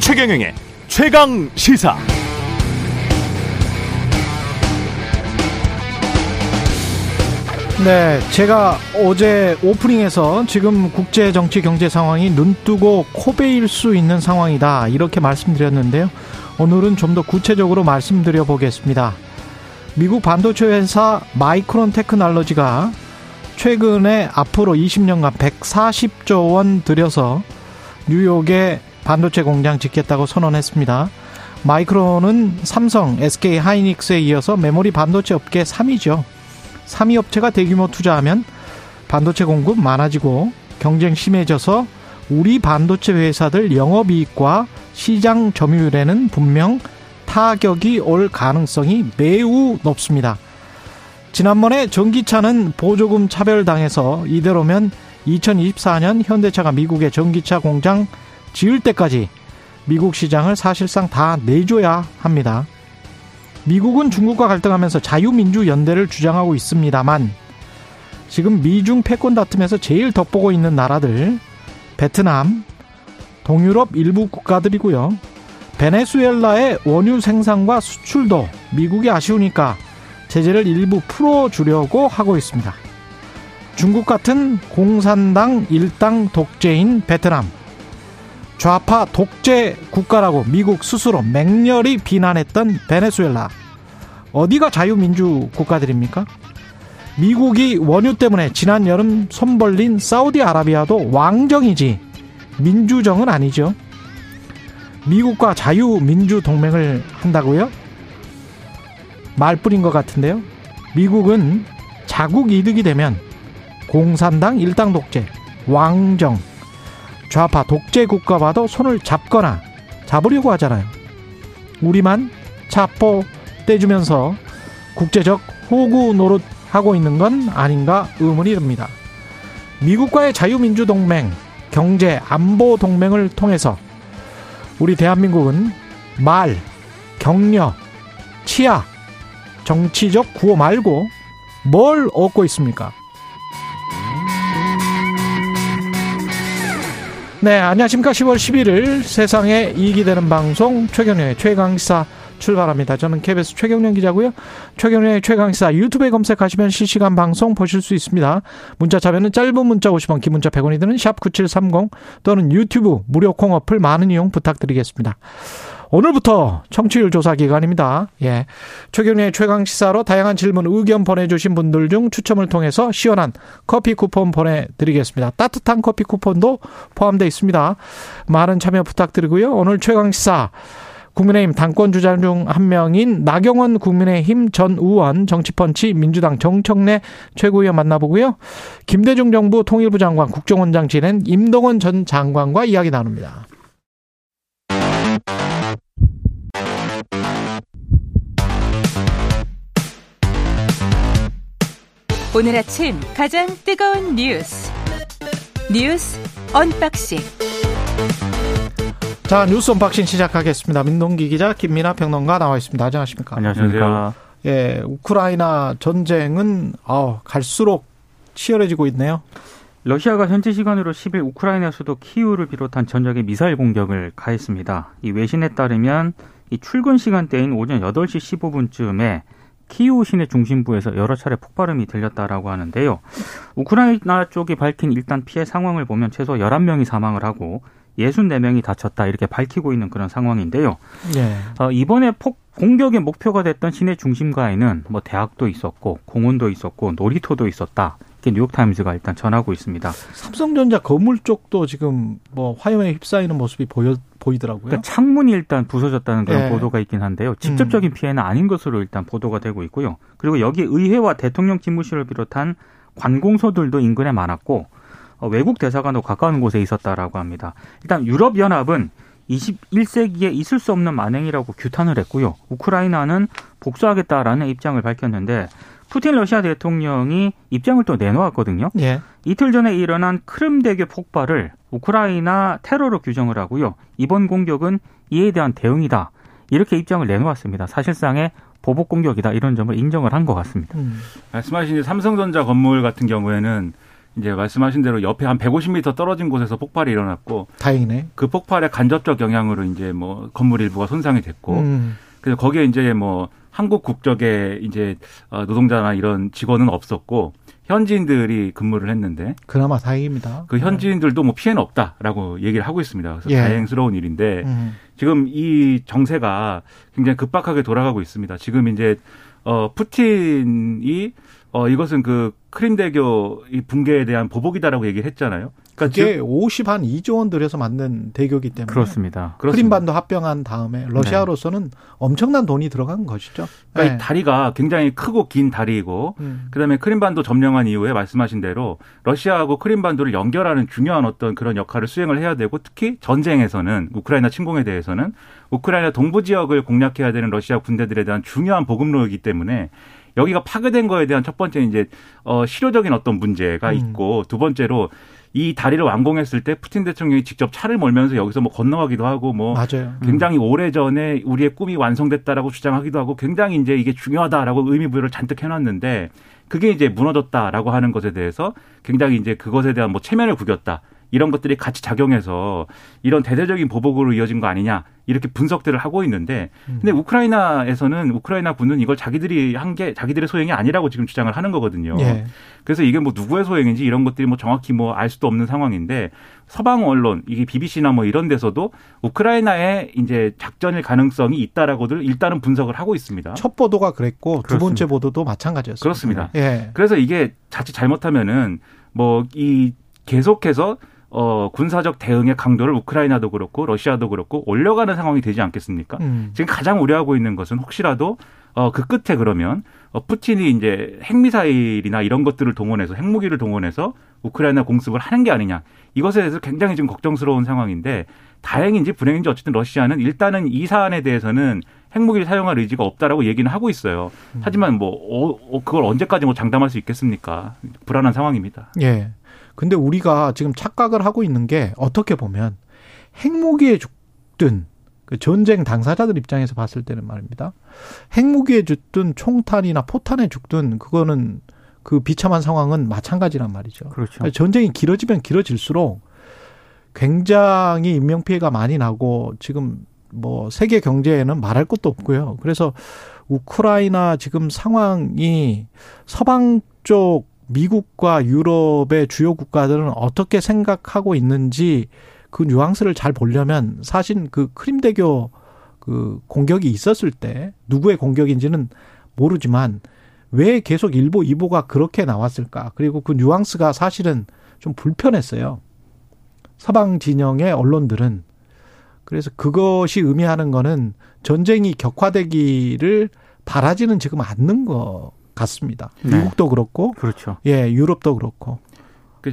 최경영의 최강 시사. 네, 제가 어제 오프닝에서 지금 국제 정치 경제 상황이 눈뜨고 코베일 수 있는 상황이다 이렇게 말씀드렸는데요. 오늘은 좀 더 구체적으로 말씀드려 보겠습니다. 미국 반도체 회사 마이크론 테크놀로지가 최근에 앞으로 20년간 140조 원 들여서 뉴욕에 반도체 공장 짓겠다고 선언했습니다. 마이크론은 삼성, SK 하이닉스에 이어서 메모리 반도체 업계 3위죠. 3위 업체가 대규모 투자하면 반도체 공급 많아지고 경쟁 심해져서 우리 반도체 회사들 영업이익과 시장 점유율에는 분명 타격이 올 가능성이 매우 높습니다. 지난번에 전기차는 보조금 차별당해서 이대로면 2024년 현대차가 미국의 전기차 공장 지을 때까지 미국 시장을 사실상 다 내줘야 합니다. 미국은 중국과 갈등하면서 자유민주 연대를 주장하고 있습니다만 지금 미중 패권 다툼에서 제일 덕보고 있는 나라들 베트남, 동유럽 일부 국가들이고요. 베네수엘라의 원유 생산과 수출도 미국이 아쉬우니까 제재를 일부 풀어주려고 하고 있습니다. 중국 같은 공산당 일당 독재인 베트남, 좌파 독재 국가라고 미국 스스로 맹렬히 비난했던 베네수엘라. 어디가 자유민주 국가들입니까? 미국이 원유 때문에 지난 여름 손 벌린 사우디아라비아도 왕정이지 민주정은 아니죠. 미국과 자유민주 동맹을 한다고요? 말뿐인 것 같은데요. 미국은 자국 이득이 되면 공산당 일당 독재, 왕정, 좌파 독재 국가와도 손을 잡거나 잡으려고 하잖아요. 우리만 차포 떼주면서 국제적 호구 노릇하고 있는 건 아닌가 의문이 듭니다. 미국과의 자유민주동맹, 경제, 안보 동맹을 통해서 우리 대한민국은 말, 격려, 치아, 정치적 구호 말고 뭘 얻고 있습니까? 네, 안녕하십니까. 10월 11일 세상에 이익이 되는 방송 최경련의 최강시사 출발합니다. 저는 KBS 최경련 기자고요. 최경련의 최강시사 유튜브에 검색하시면 실시간 방송 보실 수 있습니다. 문자 자면은 짧은 문자 50원, 긴 문자 100원이 드는 샵 9730 또는 유튜브 무료 콩 어플 많은 이용 부탁드리겠습니다. 오늘부터 청취율 조사 기간입니다. 예. 최경련의 최강 시사로 다양한 질문, 의견 보내주신 분들 중 추첨을 통해서 시원한 커피 쿠폰 보내드리겠습니다. 따뜻한 커피 쿠폰도 포함되어 있습니다. 많은 참여 부탁드리고요. 오늘 최강 시사 국민의힘 당권 주자 중 한 명인 나경원 국민의힘 전 의원 정치펀치 민주당 정청래 최고위원 만나보고요. 김대중 정부 통일부 장관 국정원장 지낸 임동원 전 장관과 이야기 나눕니다. 오늘 아침 가장 뜨거운 뉴스 뉴스 unboxing 자 뉴스 unboxing 시작하겠습니다. 민동기 기자 김민아 평론가 나와 있습니다. 안녕하십니까? 안녕하십니까? 예, 우크라이나 전쟁은 어, 갈수록 치열해지고 있네요. 러시아가 현지 시간으로 10일 우크라이나 수도 키우를 비롯한 전역에 미사일 공격을 가했습니다. 이 외신에 따르면 이 출근 시간대인 오전 8시 15분쯤에 키우 시내 중심부에서 여러 차례 폭발음이 들렸다라고 하는데요. 우크라이나 쪽이 밝힌 일단 피해 상황을 보면 최소 11명이 사망을 하고 64명이 다쳤다 이렇게 밝히고 있는 그런 상황인데요. 예. 어, 이번에 폭 공격의 목표가 됐던 시내 중심가에는 뭐 대학도 있었고 공원도 있었고 놀이터도 있었다. 이렇게 뉴욕타임즈가 일단 전하고 있습니다. 삼성전자 건물 쪽도 지금 뭐 화염에 휩싸이는 모습이 보여 보이더라고요. 그러니까 창문이 일단 부서졌다는 그런 예. 보도가 있긴 한데요. 직접적인 피해는 아닌 것으로 일단 보도가 되고 있고요. 그리고 여기 의회와 대통령 집무실을 비롯한 관공서들도 인근에 많았고 어, 외국 대사관도 가까운 곳에 있었다라고 합니다. 일단 유럽 연합은 21세기에 있을 수 없는 만행이라고 규탄을 했고요. 우크라이나는 복수하겠다라는 입장을 밝혔는데 푸틴 러시아 대통령이 입장을 또 내놓았거든요. 예. 이틀 전에 일어난 크림대교 폭발을 우크라이나 테러로 규정을 하고요. 이번 공격은 이에 대한 대응이다. 이렇게 입장을 내놓았습니다. 사실상의 보복 공격이다 이런 점을 인정을 한 것 같습니다. 음. 말씀하신 삼성전자 건물 같은 경우에는 이제 말씀하신 대로 옆에 한 150m 떨어진 곳에서 폭발이 일어났고 다행이네. 그 폭발의 간접적 영향으로 이제 뭐 건물 일부가 손상이 됐고 음. 그래서 거기에 이제 뭐 한국 국적의 이제 어, 노동자나 이런 직원은 없었고 현지인들이 근무를 했는데 그나마 다행입니다. 그 현지인들도 뭐 피해는 없다라고 얘기를 하고 있습니다. 그래서 예. 다행스러운 일인데 음. 지금 이 정세가 굉장히 급박하게 돌아가고 있습니다. 지금 이제 어 푸틴이 어 이것은 그 크림대교 이 붕괴에 대한 보복이다라고 얘기를 했잖아요. 그러니까 그게 즉- 50한 2조 원 들여서 만든 대교기 때문에 그렇습니다. 그렇습니다. 크림반도 합병한 다음에 러시아로서는 엄청난 돈이 들어간 것이죠. 그러니까 네. 이 다리가 굉장히 크고 긴 다리이고 음. 그다음에 크림반도 점령한 이후에 말씀하신 대로 러시아하고 크림반도를 연결하는 중요한 어떤 그런 역할을 수행을 해야 되고 특히 전쟁에서는 우크라이나 침공에 대해서는 우크라이나 동부 지역을 공략해야 되는 러시아 군대들에 대한 중요한 보급로이기 때문에 여기가 파괴된 거에 대한 첫 번째 이제 어 실효적인 어떤 문제가 음. 있고 두 번째로 이 다리를 완공했을 때 푸틴 대통령이 직접 차를 몰면서 여기서 뭐 건너가기도 하고 뭐 맞아요. 굉장히 오래 전에 우리의 꿈이 완성됐다라고 주장하기도 하고 굉장히 이제 이게 중요하다라고 의미 부여를 잔뜩 해놨는데 그게 이제 무너졌다라고 하는 것에 대해서 굉장히 이제 그것에 대한 뭐 체면을 구겼다 이런 것들이 같이 작용해서 이런 대대적인 보복으로 이어진 거 아니냐 이렇게 분석들을 하고 있는데 근데 우크라이나에서는 우크라이나 군은 이걸 자기들이 한 게 자기들의 소행이 아니라고 지금 주장을 하는 거거든요. 예. 그래서 이게 뭐 누구의 소행인지 이런 것들이 뭐 정확히 뭐 알 수도 없는 상황인데 서방 언론 이게 BBC나 뭐 이런 데서도 우크라이나의 이제 작전일 가능성이 있다라고들 일단은 분석을 하고 있습니다. 첫 보도가 그랬고 두 그렇습니다. 번째 보도도 마찬가지였습니다. 그렇습니다. 예. 그래서 이게 자칫 잘못하면은 뭐 이 계속해서 어 군사적 대응의 강도를 우크라이나도 그렇고 러시아도 그렇고 올려가는 상황이 되지 않겠습니까? 음. 지금 가장 우려하고 있는 것은 혹시라도 어 그 끝에 그러면 어 푸틴이 이제 핵미사일이나 이런 것들을 동원해서 핵무기를 동원해서 우크라이나 공습을 하는 게 아니냐. 이것에 대해서 굉장히 지금 걱정스러운 상황인데 다행인지 불행인지 어쨌든 러시아는 일단은 이 사안에 대해서는 핵무기를 사용할 의지가 없다라고 얘기는 하고 있어요. 하지만 뭐 어, 어, 그걸 언제까지 뭐 장담할 수 있겠습니까? 불안한 상황입니다. 예. 근데 우리가 지금 착각을 하고 있는 게 어떻게 보면 핵무기에 죽든 그 전쟁 당사자들 입장에서 봤을 때는 말입니다. 핵무기에 죽든 총탄이나 포탄에 죽든 그거는 그 비참한 상황은 마찬가지란 말이죠. 그렇죠. 그러니까 전쟁이 길어지면 길어질수록 굉장히 인명 피해가 많이 나고 지금 뭐 세계 경제에는 말할 것도 없고요. 그래서 우크라이나 지금 상황이 서방 쪽 미국과 유럽의 주요 국가들은 어떻게 생각하고 있는지 그 뉘앙스를 잘 보려면 사실 그 크림대교 그 공격이 있었을 때 누구의 공격인지는 모르지만 왜 계속 일보 이보가 그렇게 나왔을까? 그리고 그 뉘앙스가 사실은 좀 불편했어요. 서방 진영의 언론들은 그래서 그것이 의미하는 거는 전쟁이 격화되기를 바라지는 지금 않는 것 같습니다. 네. 미국도 그렇고 그렇죠. 예, 유럽도 그렇고.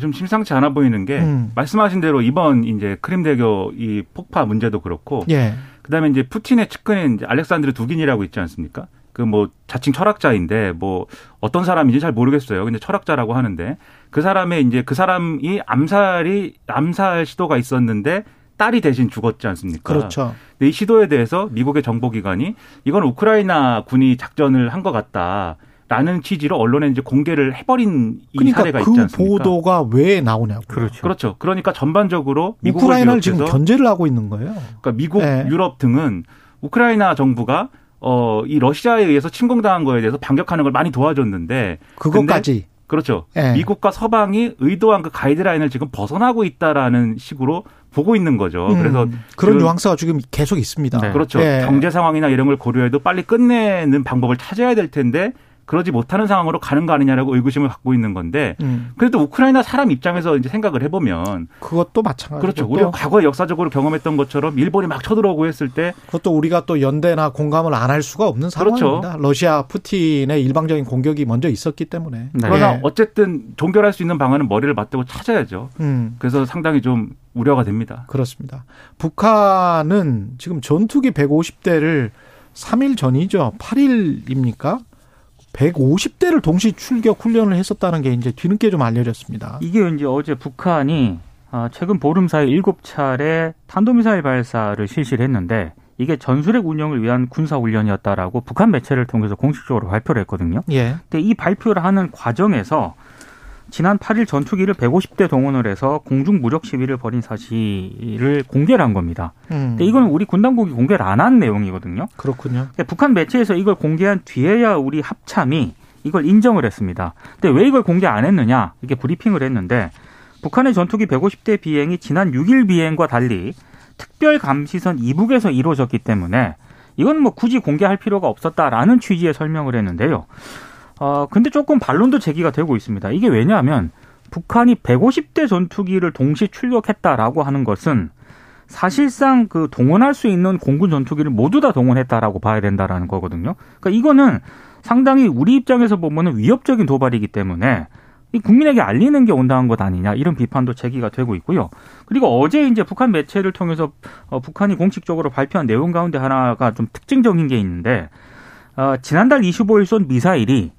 좀 심상치 않아 보이는 게 음. 말씀하신 대로 이번 이제 크림 대교 이 폭파 문제도 그렇고 예. 그다음에 이제 푸틴의 측근인 이제 알렉산드르 두긴이라고 있지 않습니까? 그 뭐 자칭 철학자인데 뭐 어떤 사람인지 잘 모르겠어요. 근데 철학자라고 하는데 그 사람의 이제 그 사람이 암살이 암살 시도가 있었는데 딸이 대신 죽었지 않습니까? 그렇죠. 근데 이 시도에 대해서 미국의 정보기관이 이건 우크라이나 군이 작전을 한 것 같다. 라는 취지로 언론에 이제 공개를 해버린 이 그러니까 사례가 있지 그 않습니까? 보도가 왜 나오냐고. 그렇죠. 그렇죠. 그러니까 전반적으로 우크라이나를 지금 견제를 하고 있는 거예요. 그러니까 미국, 네. 유럽 등은 우크라이나 정부가 어, 이 러시아에 의해서 침공당한 거에 대해서 반격하는 걸 많이 도와줬는데 그것까지. 그렇죠. 예. 미국과 서방이 의도한 그 가이드라인을 지금 벗어나고 있다라는 식으로 보고 있는 거죠. 음, 그래서 그런 뉘앙스가 지금 계속 있습니다. 네. 그렇죠. 예. 경제 상황이나 이런 걸 고려해도 빨리 끝내는 방법을 찾아야 될 텐데 그러지 못하는 상황으로 가는 거 아니냐라고 의구심을 갖고 있는 건데 음, 그래도 우크라이나 사람 입장에서 이제 생각을 해보면 그것도 마찬가지고 그렇죠. 또 우리가 과거에 역사적으로 경험했던 것처럼 일본이 막 쳐들어오고 했을 때 그것도 우리가 또 연대나 공감을 안 할 수가 없는 그렇죠. 상황입니다. 러시아 푸틴의 일방적인 공격이 먼저 있었기 때문에. 네. 그러나 예. 어쨌든 종결할 수 있는 방안은 머리를 맞대고 찾아야죠. 음, 그래서 상당히 좀 우려가 됩니다. 그렇습니다. 북한은 지금 전투기 150대를 3일 전이죠. 8일입니까? 150대를 동시 출격 훈련을 했었다는 게 이제 뒤늦게 좀 알려졌습니다. 이게 이제 어제 북한이 아, 최근 보름 사이 일곱 차례 탄도미사일 발사를 실시를 했는데 이게 전술핵 운영을 위한 군사 훈련이었다라고 북한 매체를 통해서 공식적으로 발표를 했거든요. 예. 근데 이 발표를 하는 과정에서 지난 8일 전투기를 150대 동원을 해서 공중 무력 시위를 벌인 사실을 공개를 한 겁니다. 음. 근데 이건 우리 군 당국이 공개를 안 한 내용이거든요. 그렇군요. 북한 매체에서 이걸 공개한 뒤에야 우리 합참이 이걸 인정을 했습니다. 근데 왜 이걸 공개 안 했느냐? 이렇게 브리핑을 했는데 북한의 전투기 150대 비행이 지난 6일 비행과 달리 특별 감시선 이북에서 이루어졌기 때문에 이건 뭐 굳이 공개할 필요가 없었다라는 취지의 설명을 했는데요. 어, 근데 조금 반론도 제기가 되고 있습니다. 이게 왜냐하면 북한이 150대 전투기를 동시 출격했다라고 하는 것은 사실상 그 동원할 수 있는 공군 전투기를 모두 다 동원했다라고 봐야 된다라는 거거든요. 그러니까 이거는 상당히 우리 입장에서 보면은 위협적인 도발이기 때문에 이 국민에게 알리는 게 온당한 것 아니냐 이런 비판도 제기가 되고 있고요. 그리고 어제 이제 북한 매체를 통해서 어, 북한이 공식적으로 발표한 내용 가운데 하나가 좀 특징적인 게 있는데 어, 지난달 25일 쏜 미사일이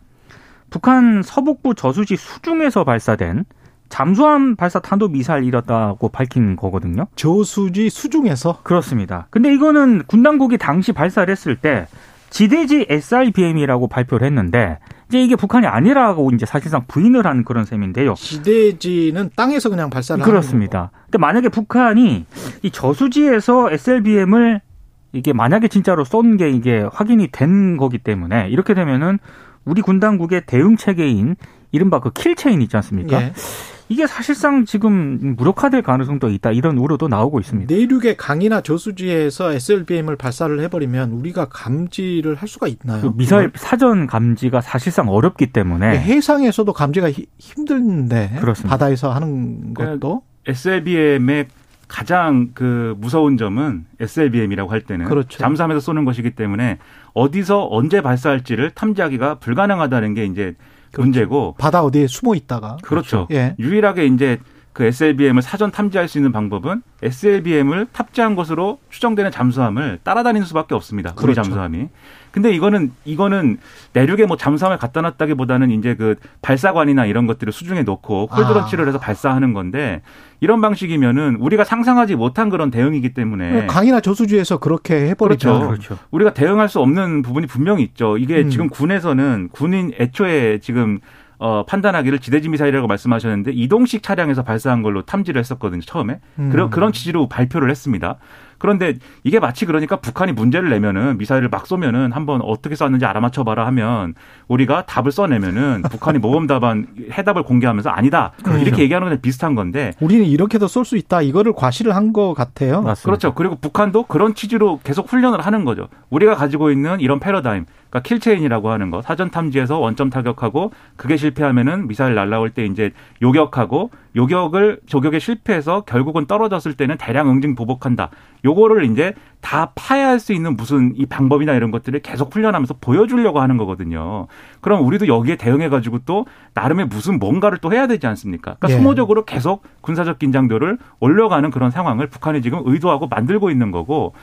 북한 서북부 저수지 수중에서 발사된 잠수함 발사 탄도 미사일이었다고 밝힌 거거든요. 저수지 수중에서 그렇습니다. 근데 이거는 군 당국이 당시 발사를 했을 때 지대지 SIBM이라고 발표를 했는데 이제 이게 북한이 아니라고 이제 사실상 부인을 한 그런 셈인데요. 지대지는 땅에서 그냥 발사를 그렇습니다. 근데 만약에 북한이 이 저수지에서 SLBM을 이게 만약에 진짜로 쏜 게 이게 확인이 된 거기 때문에 이렇게 되면은 우리 군 당국의 대응 체계인 이른바 그 킬체인 있지 않습니까? 예. 이게 사실상 지금 무력화될 가능성도 있다 이런 우려도 나오고 있습니다. 내륙의 강이나 저수지에서 SLBM을 발사를 해버리면 우리가 감지를 할 수가 있나요? 그 미사일 사전 감지가 사실상 어렵기 때문에 해상에서도 감지가 히- 힘든데 그렇습니다. 바다에서 하는 것도 SLBM의 가장 그 무서운 점은 SLBM이라고 할 때는 그렇죠. 잠수함에서 쏘는 것이기 때문에 어디서 언제 발사할지를 탐지하기가 불가능하다는 게 이제 문제고 바다 어디에 숨어 있다가 그렇죠. 예. 유일하게 이제 그 SLBM을 사전 탐지할 수 있는 방법은 SLBM을 탑재한 것으로 추정되는 잠수함을 따라다니는 수밖에 없습니다. 그렇죠. 잠수함이. 근데 이거는 이거는 내륙에 뭐 잠수함을 갖다 놨다기보다는 이제 그 발사관이나 이런 것들을 수중에 놓고 콜드런치를 아. 해서 발사하는 건데 이런 방식이면은 우리가 상상하지 못한 그런 대응이기 때문에 강이나 저수지에서 그렇게 해버리죠. 그렇죠. 그렇죠. 우리가 대응할 수 없는 부분이 분명히 있죠. 이게 음. 지금 군에서는 군인 애초에 지금 어, 판단하기를 지대지 미사일이라고 말씀하셨는데 이동식 차량에서 발사한 걸로 탐지를 했었거든요. 처음에 음. 그런 그런 취지로 발표를 했습니다. 그런데 이게 마치 그러니까 북한이 문제를 내면은 미사일을 막 쏘면은 한번 어떻게 쐈는지 알아맞혀봐라 하면 우리가 답을 써내면은 북한이 모범 답안 해답을 공개하면서 아니다 그렇죠. 이렇게 얘기하는 거랑 비슷한 건데 우리는 이렇게도 쏠 수 있다. 이거를 과시를 한 것 같아요. 맞습니다. 그렇죠. 그리고 북한도 그런 취지로 계속 훈련을 하는 거죠. 우리가 가지고 있는 이런 패러다임, 그러니까 kill chain이라고 하는 거, 사전 탐지에서 원점 타격하고 그게 실패하면은 미사일 날라올 때 이제 요격하고 요격을 요격에 실패해서 결국은 떨어졌을 때는 대량 응징 보복한다. 요거를 이제 다 파훼할 수 있는 무슨 이 방법이나 이런 것들을 계속 훈련하면서 보여주려고 하는 거거든요. 그럼 우리도 여기에 대응해가지고 또 나름의 무슨 뭔가를 또 해야 되지 않습니까? 그러니까 예. 소모적으로 계속 군사적 긴장도를 올려가는 그런 상황을 북한이 지금 의도하고 만들고 있는 거고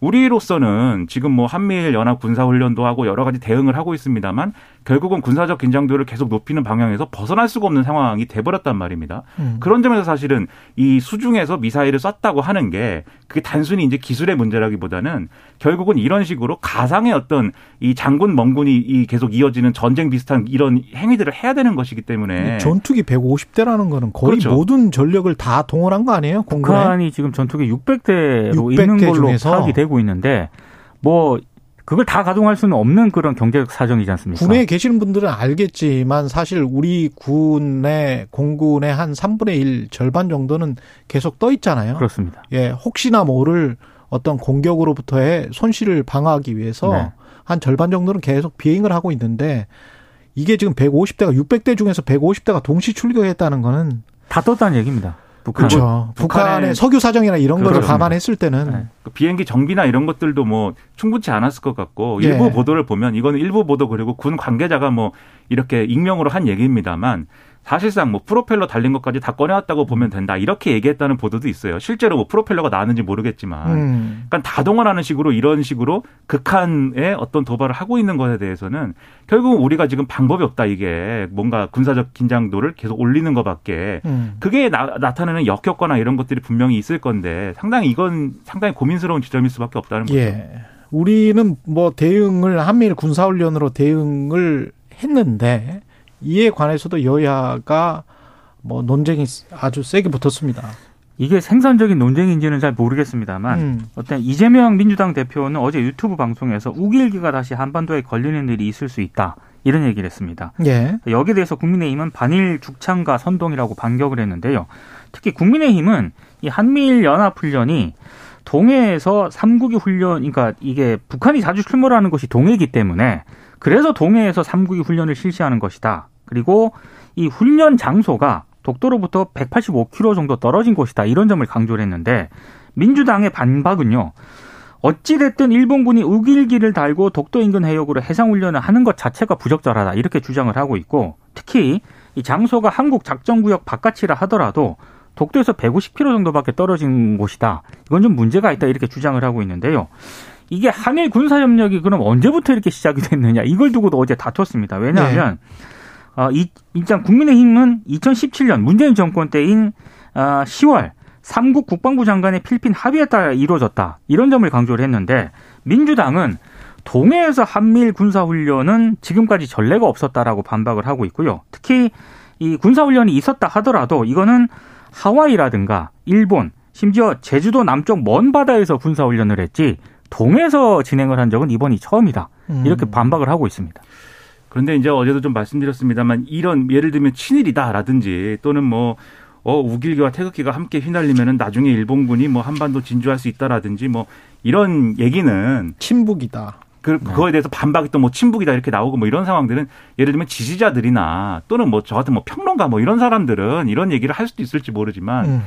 우리로서는 지금 뭐 한미일 연합 군사 훈련도 하고 여러 가지 대응을 하고 있습니다만 결국은 군사적 긴장도를 계속 높이는 방향에서 벗어날 수가 없는 상황이 돼버렸단 말입니다. 음. 그런 점에서 사실은 이 수중에서 미사일을 쐈다고 하는 게 그게 단순히 이제 기술의 문제라기보다는 결국은 이런 식으로 가상의 어떤 이 장군 멍군이 이 계속 이어지는 전쟁 비슷한 이런 행위들을 해야 되는 것이기 때문에 전투기 150대라는 거는 거의 그렇죠. 모든 전력을 다 동원한 거 아니에요? 공군에? 북한이 지금 전투기 600대로 600대 있는 걸로 중에서. 파악이 되고 있는데 뭐 그걸 다 가동할 수는 없는 그런 경제적 사정이지 않습니까? 군에 계시는 분들은 알겠지만 사실 우리 군의 공군의 한 3분의 1 절반 정도는 계속 떠 있잖아요. 그렇습니다. 예, 혹시나 모를 어떤 공격으로부터의 손실을 방어하기 위해서 네. 한 절반 정도는 계속 비행을 하고 있는데 이게 지금 150대가 600대 중에서 150대가 동시 출격했다는 거는 다 떴다는 얘기입니다. 북한. 그렇죠. 북한의 북한의- 석유 사정이나 이런 거를 그렇습니다. 감안했을 때는 네. 그 비행기 정비나 이런 것들도 뭐 충분치 않았을 것 같고 예. 일부 보도를 보면 이거는 일부 보도 그리고 군 관계자가 뭐 이렇게 익명으로 한 얘기입니다만 사실상 뭐 프로펠러 달린 것까지 다 꺼내왔다고 보면 된다 이렇게 얘기했다는 보도도 있어요. 실제로 뭐 프로펠러가 나왔는지 모르겠지만, 음. 그러니까 다 동원하는 식으로 이런 식으로 극한의 어떤 도발을 하고 있는 것에 대해서는 결국 우리가 지금 방법이 없다 이게 뭔가 군사적 긴장도를 계속 올리는 것밖에 음. 그게 나, 타내는 역효과나 이런 것들이 분명히 있을 건데 상당히 이건 상당히 고민스러운 지점일 수밖에 없다는 거죠. 예. 우리는 뭐 대응을 한미일 군사훈련으로 대응을 했는데 이에 관해서도 여야가 뭐 논쟁이 아주 세게 붙었습니다. 이게 생산적인 논쟁인지는 잘 모르겠습니다만 음. 어떤 이재명 민주당 대표는 어제 유튜브 방송에서 우길기가 다시 한반도에 걸리는 일이 있을 수 있다 이런 얘기를 했습니다. 예. 여기에 대해서 국민의힘은 반일 죽창과 선동이라고 반격을 했는데요. 특히 국민의힘은 이 한미일 연합 훈련이 동해에서 삼국이 훈련, 그러니까 이게 북한이 자주 출몰하는 것이 동해이기 때문에 그래서 동해에서 삼국이 훈련을 실시하는 것이다. 그리고 이 훈련 장소가 독도로부터 185km 정도 떨어진 곳이다. 이런 점을 강조를 했는데 민주당의 반박은요. 어찌됐든 일본군이 우길기를 달고 독도 인근 해역으로 해상훈련을 하는 것 자체가 부적절하다. 이렇게 주장을 하고 있고 특히 이 장소가 한국 작전구역 바깥이라 하더라도 독도에서 150km 정도밖에 떨어진 곳이다. 이건 좀 문제가 있다. 이렇게 주장을 하고 있는데요. 이게 한일 군사협력이 그럼 언제부터 이렇게 시작이 됐느냐. 이걸 두고도 어제 다퉜습니다. 왜냐하면 네. 어, 이, 일단 국민의힘은 2017년 문재인 정권 때인 어, 10월 삼국 국방부 장관의 필리핀 합의에 따라 이루어졌다. 이런 점을 강조를 했는데 민주당은 동해에서 한미일 군사훈련은 지금까지 전례가 없었다라고 반박을 하고 있고요. 특히 이 군사훈련이 있었다 하더라도 이거는 하와이라든가 일본, 심지어 제주도 남쪽 먼 바다에서 군사훈련을 했지 동해에서 진행을 한 적은 이번이 처음이다. 이렇게 음. 반박을 하고 있습니다. 그런데 이제 어제도 좀 말씀드렸습니다만 이런 예를 들면 친일이다라든지 또는 뭐 어, 우길기와 태극기가 함께 휘날리면은 나중에 일본군이 뭐 한반도 진주할 수 있다라든지 뭐 이런 얘기는 친북이다. 그, 네. 그거에 대해서 반박이 또 뭐 친북이다 이렇게 나오고 뭐 이런 상황들은 예를 들면 지지자들이나 또는 뭐 저 같은 뭐 평론가 뭐 이런 사람들은 이런 얘기를 할 수도 있을지 모르지만 음.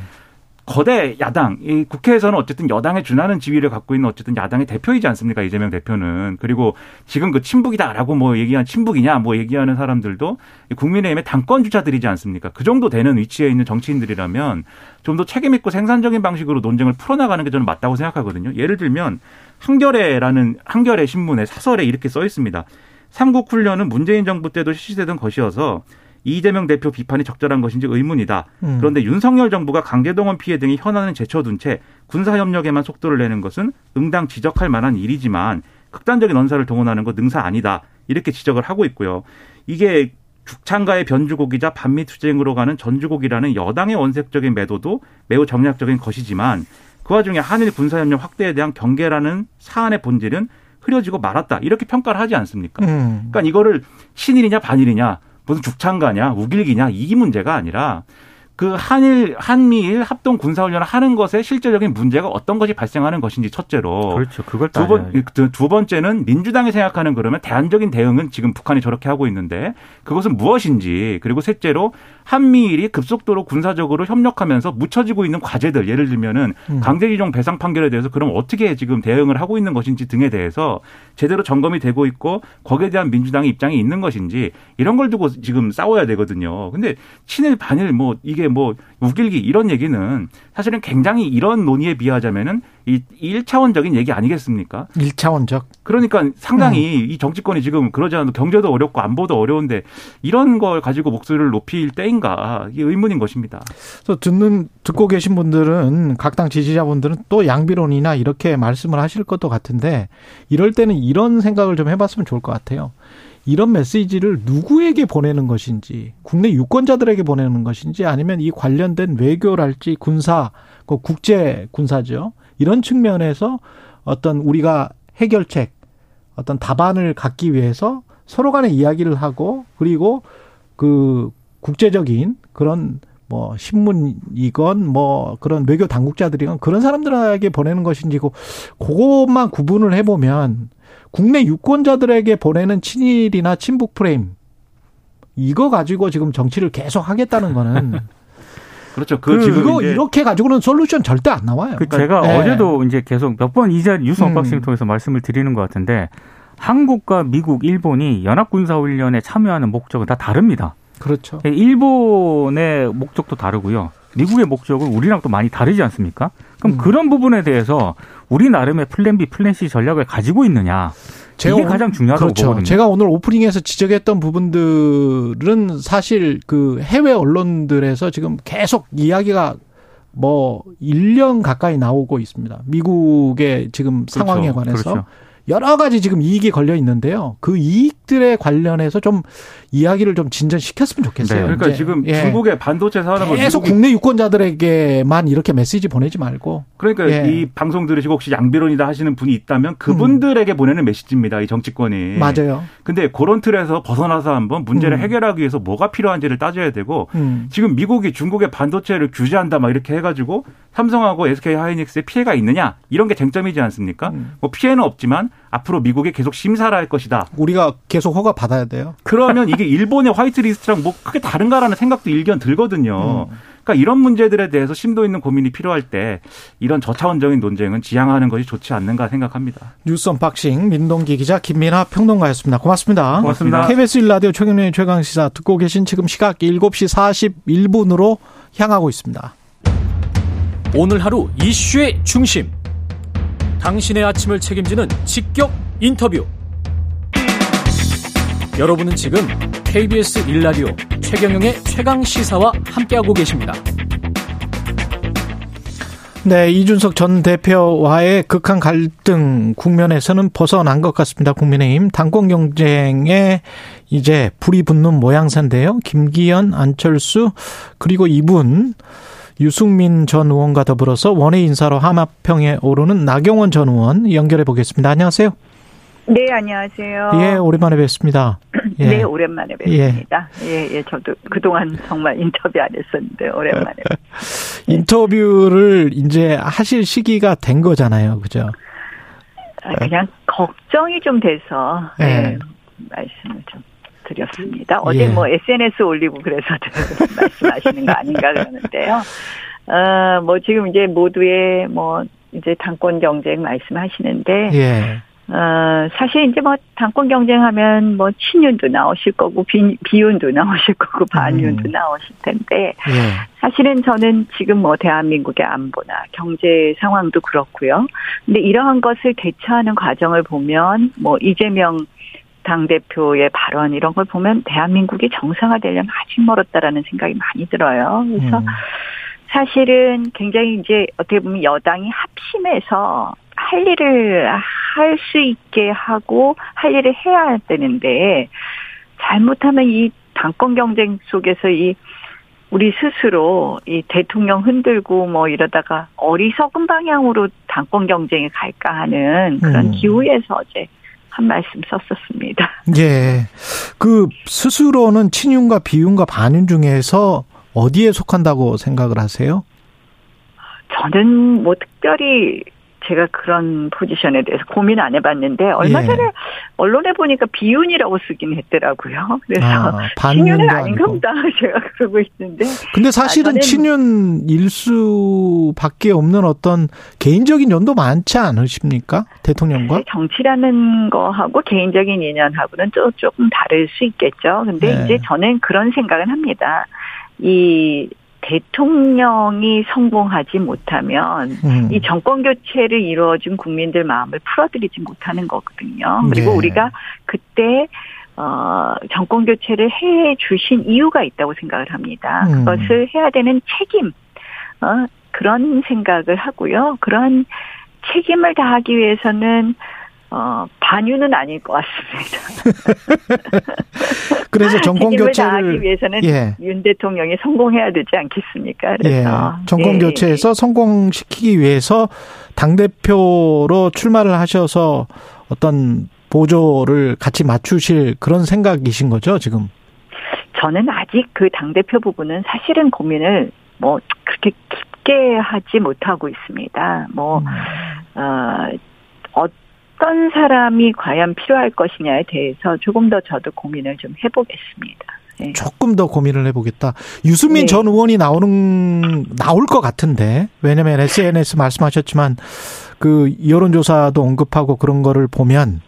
거대 야당, 이 국회에서는 어쨌든 여당에 준하는 지위를 갖고 있는 어쨌든 야당의 대표이지 않습니까? 이재명 대표는. 그리고 지금 그 친북이다라고 뭐 얘기한 친북이냐 뭐 얘기하는 사람들도 국민의힘의 당권 주자들이지 않습니까? 그 정도 되는 위치에 있는 정치인들이라면 좀 더 책임있고 생산적인 방식으로 논쟁을 풀어나가는 게 저는 맞다고 생각하거든요. 예를 들면 한겨레라는 한겨레 신문의 사설에 이렇게 써 있습니다. 삼국 훈련은 문재인 정부 때도 실시되던 것이어서 이재명 대표 비판이 적절한 것인지 의문이다. 음. 그런데 윤석열 정부가 강제동원 피해 등이 현안을 제쳐둔 채 군사협력에만 속도를 내는 것은 응당 지적할 만한 일이지만 극단적인 언사를 동원하는 것 능사 아니다. 이렇게 지적을 하고 있고요. 이게 죽창가의 변주곡이자 반미 투쟁으로 가는 전주곡이라는 여당의 원색적인 매도도 매우 정략적인 것이지만 그 와중에 한일 군사협력 확대에 대한 경계라는 사안의 본질은 흐려지고 말았다. 이렇게 평가를 하지 않습니까? 음. 그러니까 이거를 친일이냐 반일이냐 무슨 죽창가냐 우길기냐 이 문제가 아니라 그 한일 한미일 합동 군사 훈련을 하는 것에 실제적인 문제가 어떤 것이 발생하는 것인지 첫째로 그렇죠. 그걸 두, 번, 두 번째는 민주당이 생각하는 그러면 대안적인 대응은 지금 북한이 저렇게 하고 있는데 그것은 무엇인지 그리고 셋째로 한미일이 급속도로 군사적으로 협력하면서 묻혀지고 있는 과제들 예를 들면은 음. 강제징용 배상 판결에 대해서 그럼 어떻게 지금 대응을 하고 있는 것인지 등에 대해서 제대로 점검이 되고 있고 거기에 대한 민주당의 입장이 있는 것인지 이런 걸 두고 지금 싸워야 되거든요. 근데 친일 반일 뭐 이게 뭐 우길기 이런 얘기는 사실은 굉장히 이런 논의에 비하자면은 이 1차원적인 얘기 아니겠습니까? 1차원적. 그러니까 상당히 음. 이 정치권이 지금 그러지 않아도 경제도 어렵고 안보도 어려운데 이런 걸 가지고 목소리를 높일 때인가 이게 의문인 것입니다. 그래서 듣는 듣고 계신 분들은 각 당 지지자분들은 또 양비론이나 이렇게 말씀을 하실 것도 같은데 이럴 때는 이런 생각을 좀 해봤으면 좋을 것 같아요. 이런 메시지를 누구에게 보내는 것인지, 국내 유권자들에게 보내는 것인지, 아니면 이 관련된 외교랄지 군사, 그 국제 군사죠. 이런 측면에서 어떤 우리가 해결책, 어떤 답안을 갖기 위해서 서로 간에 이야기를 하고, 그리고 그 국제적인 그런 뭐 신문이건 뭐 그런 외교 당국자들이건 그런 사람들에게 보내는 것인지 그것만 구분을 해보면 국내 유권자들에게 보내는 친일이나 친북 프레임 이거 가지고 지금 정치를 계속 하겠다는 거는 그렇죠. 그, 그 지금 이거 이렇게 가지고는 솔루션 절대 안 나와요. 그 제가 네. 어제도 이제 계속 몇 번 이자 뉴스 언박싱을 음. 통해서 말씀을 드리는 것 같은데 한국과 미국, 일본이 연합군사훈련에 참여하는 목적은 다 다릅니다. 그렇죠. 예, 일본의 목적도 다르고요. 미국의 목적은 우리랑 또 많이 다르지 않습니까? 그럼 음. 그런 부분에 대해서 우리 나름의 plan B, plan C 전략을 가지고 있느냐. 이게 오늘- 가장 중요하다고 그렇죠. 보거든요. 제가 오늘 오프닝에서 지적했던 부분들은 사실 그 해외 언론들에서 지금 계속 이야기가 뭐 1년 가까이 나오고 있습니다. 미국의 지금 상황에 관해서 그렇죠. 여러 가지 지금 이익이 걸려 있는데요. 그 이익들에 관련해서 좀 이야기를 좀 진전시켰으면 좋겠어요. 네, 그러니까 이제. 지금 예. 중국의 반도체 산업을 계속 국내 유권자들에게만 이렇게 메시지 보내지 말고 그러니까 예. 이 방송 들으시고 혹시 양비론이다 하시는 분이 있다면 그분들에게 보내는 메시지입니다. 이 정치권이. 맞아요. 근데 그런 틀에서 벗어나서 한번 문제를 음. 해결하기 위해서 뭐가 필요한지를 따져야 되고 음. 지금 미국이 중국의 반도체를 규제한다 막 이렇게 해가지고 삼성하고 SK 하이닉스에 피해가 있느냐 이런 게 쟁점이지 않습니까? 음. 뭐 피해는 없지만 앞으로 미국이 계속 심사를 할 것이다. 우리가 계속 허가 받아야 돼요. 그러면 이게 일본의 whitelist랑 뭐 크게 다른가라는 생각도 일견 들거든요. 음. 그러니까 이런 문제들에 대해서 심도 있는 고민이 필요할 때 이런 저차원적인 논쟁은 지양하는 것이 좋지 않는가 생각합니다. 뉴스 언박싱 민동기 기자 김민아 평론가였습니다. 고맙습니다. 고맙습니다. KBS 1라디오 최경영의 최강시사 듣고 계신 지금 시각 7시 41분으로 향하고 있습니다. 오늘 하루 이슈의 중심. 당신의 아침을 책임지는 직격 인터뷰. 여러분은 지금 KBS 1라디오 최경영의 최강 시사와 함께하고 계십니다. 네, 이준석 전 대표와의 극한 갈등 국면에서는 벗어난 것 같습니다. 국민의힘 당권 경쟁에 이제 불이 붙는 모양새인데요. 김기현, 안철수 그리고 이분 유승민 전 의원과 더불어서 원외 인사로 하마평에 오르는 나경원 전 의원 연결해 보겠습니다. 안녕하세요. 네, 안녕하세요. 예, 오랜만에 뵙습니다. 예. 네, 오랜만에 뵙습니다. 예. 예, 저도 그동안 정말 인터뷰 안 했었는데, 오랜만에. 인터뷰를 이제 하실 시기가 된 거잖아요. 그죠? 아, 그냥 걱정이 좀 돼서, 예. 네, 말씀을 좀 드렸습니다. 어제 예. 뭐 SNS 올리고 그래서들 말씀하시는 거 아닌가 그러는데요. 어, 뭐 지금 이제 모두의 뭐, 이제 당권 경쟁 말씀하시는데, 예. 어, 사실 이제 뭐 당권 경쟁하면 뭐 친윤도 나오실 거고 비, 비윤도 나오실 거고 반윤도 음. 나오실 텐데 예. 사실은 저는 지금 뭐 대한민국의 안보나 경제 상황도 그렇고요. 근데 이러한 것을 대처하는 과정을 보면 뭐 이재명 당 대표의 발언 이런 걸 보면 대한민국이 정상화되려면 아직 멀었다라는 생각이 많이 들어요. 그래서 음. 사실은 굉장히 이제 어떻게 보면 여당이 합심해서 할 일을 할 수 있게 하고 할 일을 해야 되는데 잘못하면 이 당권 경쟁 속에서 이 우리 스스로 이 대통령 흔들고 뭐 이러다가 어리석은 방향으로 당권 경쟁에 갈까 하는 그런 음. 기후에서 어제 한 말씀 썼었습니다. 예. 그 스스로는 친윤과 비윤과 반윤 중에서 어디에 속한다고 생각을 하세요? 저는 뭐 특별히 제가 그런 포지션에 대해서 고민 안 해봤는데 얼마 예. 전에 언론에 보니까 비윤이라고 쓰긴 했더라고요. 그래서 아, 친윤은 아닌가. 보다 제가 그러고 있는데 근데 사실은 아, 저는- 친윤 일 수밖에 없는 어떤 개인적인 연도 많지 않으십니까? 대통령과? 정치라는 거하고 개인적인 인연하고는 또 조금 다를 수 있겠죠. 근데 네. 이제 저는 그런 생각은 합니다. 이 대통령이 성공하지 못하면 음. 이 정권 교체를 이루어준 국민들 마음을 풀어드리지 못하는 거거든요. 그리고 네. 우리가 그때 어 정권 교체를 해 주신 이유가 있다고 생각을 합니다. 음. 그것을 해야 되는 책임 어 그런 생각을 하고요. 그런 책임을 다하기 위해서는 어 반유는 아닐 것 같습니다. 그래서 정권 교체를 위해서는 예. 윤 대통령이 성공해야 되지 않겠습니까? 예. 그래서 정권 예, 교체에서 성공시키기 위해서 당 대표로 출마를 하셔서 어떤 보조를 같이 맞추실 그런 생각이신 거죠, 지금? 저는 아직 그 당 대표 부분은 사실은 고민을 뭐 그렇게 깊게 하지 못하고 있습니다. 뭐, 음. 어, 어떤 사람이 과연 필요할 것이냐에 대해서 조금 더 저도 고민을 좀 해보겠습니다. 네. 조금 더 고민을 해보겠다. 유승민 네. 전 의원이 나오는 나올 것 같은데 왜냐하면 SNS 말씀하셨지만 그 여론조사도 언급하고 그런 거를 보면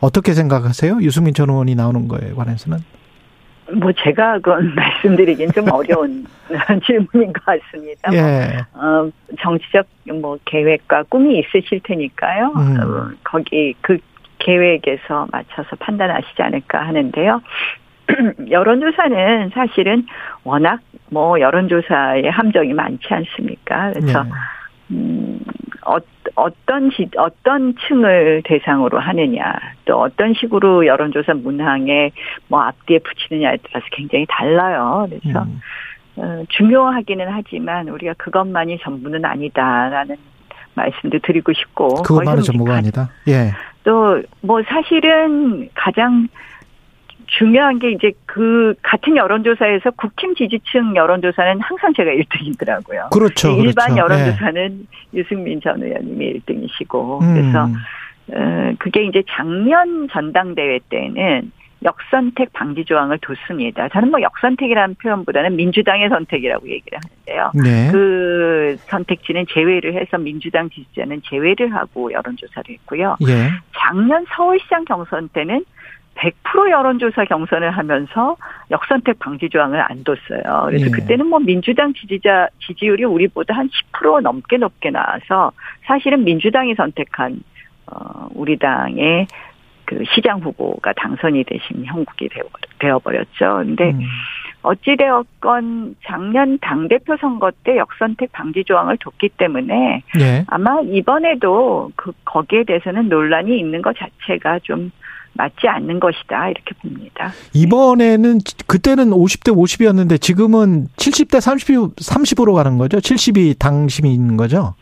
어떻게 생각하세요? 유승민 전 의원이 나오는 거에 관해서는? 뭐 제가 그건 말씀드리긴 좀 어려운 질문인 것 같습니다. 예. 어, 정치적 뭐 계획과 꿈이 있으실 테니까요. 음. 어, 거기 그 계획에서 맞춰서 판단하시지 않을까 하는데요. 여론조사는 사실은 워낙 뭐 여론조사의 함정이 많지 않습니까? 그래서 예. 음, 어, 어떤 지, 어떤 층을 대상으로 하느냐, 또 어떤 식으로 여론조사 문항에 뭐 앞뒤에 붙이느냐에 따라서 굉장히 달라요. 그래서 음. 어, 중요하기는 하지만 우리가 그것만이 전부는 아니다라는 말씀도 드리고 싶고 그것만은 전부가 아니다. 예. 또 뭐 사실은 가장 중요한 게 이제 그 같은 여론조사에서 국힘 지지층 여론조사는 항상 제가 1등이더라고요. 그렇죠. 일반 그렇죠. 여론조사는 유승민 전 의원님이 1등이시고 예. 그래서 음. 어, 그게 이제 작년 전당대회 때는 역선택 방지 조항을 뒀습니다. 저는 뭐 역선택이라는 표현보다는 민주당의 선택이라고 얘기를 하는데요. 네. 그 선택지는 제외를 해서 민주당 지지자는 제외를 하고 여론조사를 했고요. 예. 작년 서울시장 경선 때는 100% 여론조사 경선을 하면서 역선택 방지 조항을 안 뒀어요. 그래서 예. 그때는 뭐 민주당 지지자 지지율이 우리보다 한 10% 넘게 높게 나와서 사실은 민주당이 선택한 어 우리 당의 그 시장 후보가 당선이 되신 형국이 되어버렸죠. 근데 음. 어찌되었건 작년 당대표 선거 때 역선택 방지 조항을 뒀기 때문에 예. 아마 이번에도 그 거기에 대해서는 논란이 있는 것 자체가 좀 맞지 않는 것이다 이렇게 봅니다. 이번에는 그때는 50대 50이었는데 지금은 70대 30, 30으로 가는 거죠? 70이 당심인 거죠?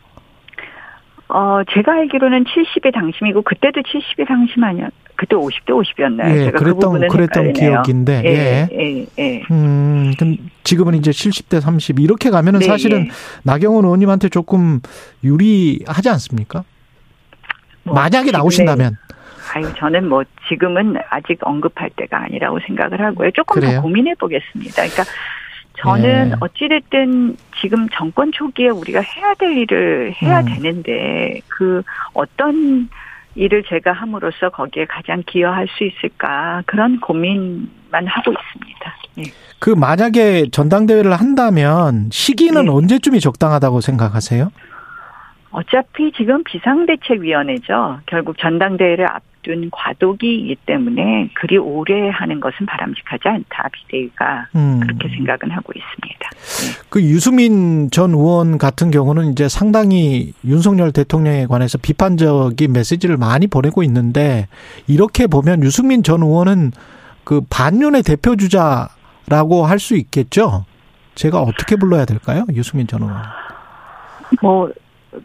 어 제가 알기로는 70이 당심이고 그때도 70이 당심 아니야? 그때 50대 50이었나요? 예, 제가 그 그랬던 부분은 그랬던 헷갈리네요. 기억인데. 예. 예, 예, 예. 음, 그럼 지금은 이제 70대 30 이렇게 가면은 네, 사실은 예. 나경원 의원님한테 조금 유리하지 않습니까? 뭐 만약에 나오신다면. 아유, 저는 뭐 지금은 아직 언급할 때가 아니라고 생각을 하고요. 조금 그래요? 더 고민해 보겠습니다. 그러니까 저는 예. 어찌됐든 지금 정권 초기에 우리가 해야 될 일을 해야 음. 되는데 그 어떤 일을 제가 함으로써 거기에 가장 기여할 수 있을까 그런 고민만 하고 있습니다. 예. 그 만약에 전당대회를 한다면 시기는 네. 언제쯤이 적당하다고 생각하세요? 어차피 지금 비상대책위원회죠. 결국 전당대회를 앞 둔 과도기이기 때문에 그리 오래 하는 것은 바람직하지 않다. 비대위가 음. 그렇게 생각은 하고 있습니다. 그 유수민 전 의원 같은 경우는 이제 상당히 윤석열 대통령에 관해서 비판적인 메시지를 많이 보내고 있는데 이렇게 보면 유승민 전 의원은 그 반윤의 대표 주자라고 할 수 있겠죠. 제가 어떻게 불러야 될까요, 유승민 전 의원? 뭐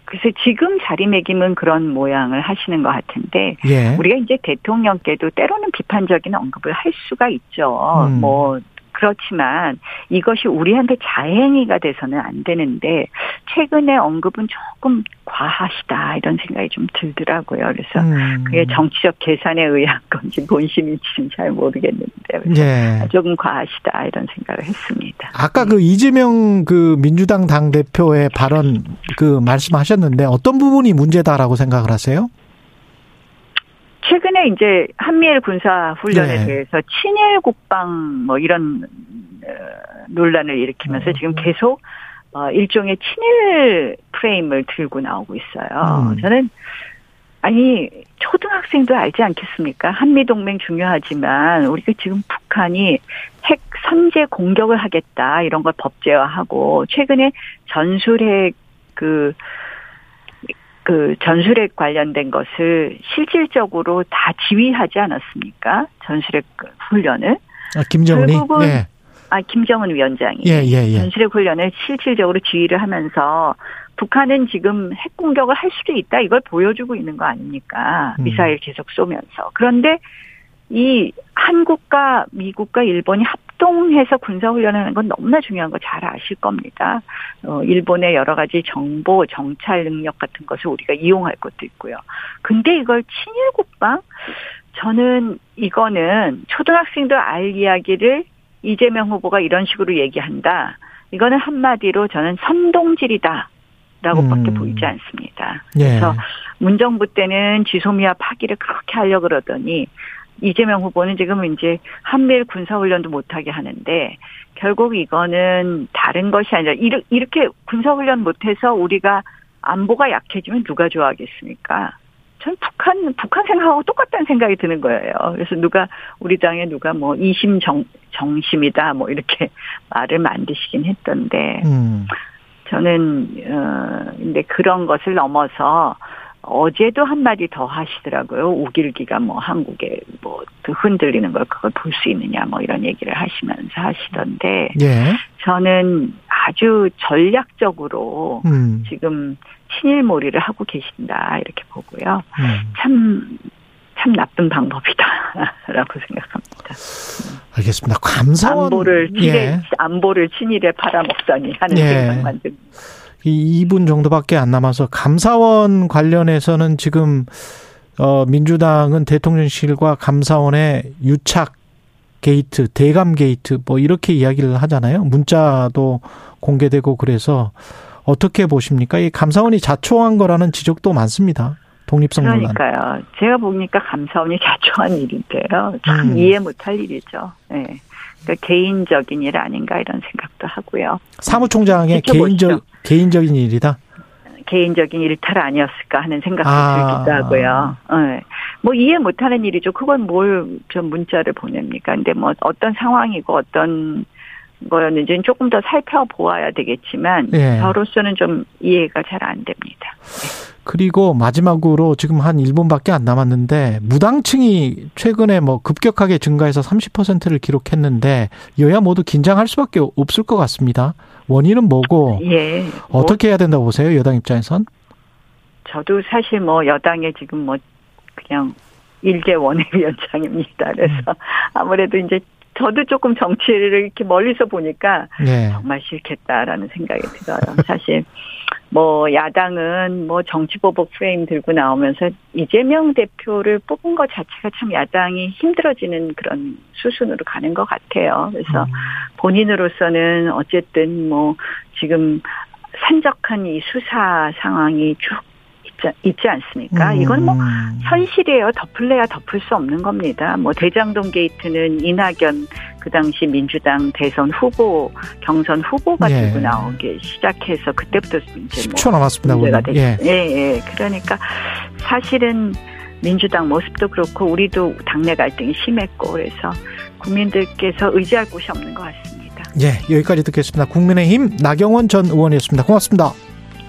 글쎄 지금 자리매김은 그런 모양을 하시는 것 같은데 예. 우리가 이제 대통령께도 때로는 비판적인 언급을 할 수가 있죠. 음. 뭐 그렇지만 이것이 우리한테 자행위가 돼서는 안 되는데 최근에 언급은 조금 과하시다 이런 생각이 좀 들더라고요. 그래서 음. 그게 정치적 계산에 의한 건지 본심인지는 잘 모르겠는데 예. 조금 과하시다 이런 생각을 했습니다. 아까 그 이재명 그 민주당 당 대표의 발언 그 말씀하셨는데 어떤 부분이 문제다라고 생각을 하세요? 최근에 이제 한미일 군사 훈련에 네. 대해서 친일 국방 뭐 이런 어, 논란을 일으키면서 음. 지금 계속 어, 일종의 친일 프레임을 들고 나오고 있어요. 음. 저는 아니 초등학생도 알지 않겠습니까? 한미 동맹 중요하지만 우리가 지금 북한이 핵 선제 공격을 하겠다 이런 걸 법제화하고 최근에 전술핵 그 그 전술핵 관련된 것을 실질적으로 다 지휘하지 않았습니까? 전술핵 훈련을 아, 김정은이 결국은 예. 아 김정은 위원장이 예, 예, 예. 전술핵 훈련을 실질적으로 지휘를 하면서 북한은 지금 핵 공격을 할 수도 있다 이걸 보여주고 있는 거 아닙니까? 음. 미사일 계속 쏘면서 그런데 이 한국과 미국과 일본이 합동해서 군사 훈련하는 건 너무나 중요한 거 잘 아실 겁니다. 어, 일본의 여러 가지 정보, 정찰 능력 같은 것을 우리가 이용할 것도 있고요. 근데 이걸 친일 국방? 저는 이거는 초등학생도 알 이야기를 이재명 후보가 이런 식으로 얘기한다. 이거는 한마디로 저는 선동질이다. 라고밖에 음. 보이지 않습니다. 예. 그래서 문정부 때는 지소미아 파기를 그렇게 하려고 그러더니 이재명 후보는 지금 이제 한미일 군사훈련도 못하게 하는데 결국 이거는 다른 것이 아니라 이렇게 군사훈련 못해서 우리가 안보가 약해지면 누가 좋아하겠습니까? 전 북한 북한 생각하고 똑같다는 생각이 드는 거예요. 그래서 누가 우리 당에 누가 뭐 이심 정 정심이다 뭐 이렇게 말을 만드시긴 했던데 음. 저는 어 근데 그런 것을 넘어서 어제도 한마디 더 하시더라고요. 우길기가 뭐 한국에 뭐 흔들리는 걸 그걸 볼 수 있느냐 뭐 이런 얘기를 하시면서 하시던데 예. 저는 아주 전략적으로 음. 지금 친일몰이를 하고 계신다 이렇게 보고요. 음. 참, 참 나쁜 방법이다라고 생각합니다. 알겠습니다. 감사원 안보를 친일, 예. 안보를 친일에 팔아먹다니 하는 예. 생각만 듭니다. 이 2분 정도밖에 안 남아서 감사원 관련해서는 지금 어 민주당은 대통령실과 감사원의 유착 게이트, 대감 게이트 뭐 이렇게 이야기를 하잖아요. 문자도 공개되고 그래서 어떻게 보십니까? 이 감사원이 자초한 거라는 지적도 많습니다. 독립성 논란. 그러니까요. 제가 보니까 감사원이 자초한 일인데요. 참 음. 이해 못할 일이죠. 네. 그러니까 개인적인 일 아닌가 이런 생각도 하고요. 사무총장의 개인적 개인적인 일이다. 개인적인 일탈 아니었을까 하는 생각도 아. 들기도 하고요. 네. 뭐 이해 못하는 일이죠. 그건 뭘 좀 문자를 보냅니까? 근데 뭐 어떤 상황이고 어떤 거였는지는 조금 더 살펴보아야 되겠지만 예. 저로서는 좀 이해가 잘 안 됩니다. 그리고 마지막으로 지금 한 1분밖에 안 남았는데 무당층이 최근에 뭐 급격하게 증가해서 30%를 기록했는데 여야 모두 긴장할 수밖에 없을 것 같습니다. 원인은 뭐고 예. 어떻게 해야 된다고 보세요? 여당 입장에선? 저도 사실 뭐 여당에 지금 뭐 그냥 일개 원외위원장입니다. 그래서 음. 아무래도 이제 저도 조금 정치를 이렇게 멀리서 보니까 네. 정말 싫겠다라는 생각이 들어요. 사실 뭐 야당은 뭐 정치보복 프레임 들고 나오면서 이재명 대표를 뽑은 것 자체가 참 야당이 힘들어지는 그런 수순으로 가는 것 같아요. 그래서 음. 본인으로서는 어쨌든 뭐 지금 산적한 이 수사 상황이 쭉 있지, 않습니까? 음. 이건 뭐 현실이에요. 덮을래야 덮을 수 없는 겁니다. 뭐 대장동 게이트는 이낙연 그 당시 민주당 대선 후보 경선 후보가 예. 들고 나오기 시작해서 그때부터 이제 뭐 10초 남았습니다. 문제가 됐 예. 예, 예. 그러니까 사실은 민주당 모습도 그렇고 우리도 당내 갈등이 심했고 그래서 국민들께서 의지할 곳이 없는 것 같습니다. 예, 여기까지 듣겠습니다. 국민의힘 나경원 전 의원이었습니다. 고맙습니다.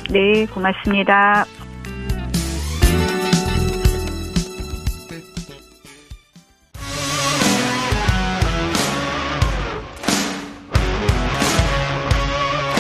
네, 고맙습니다.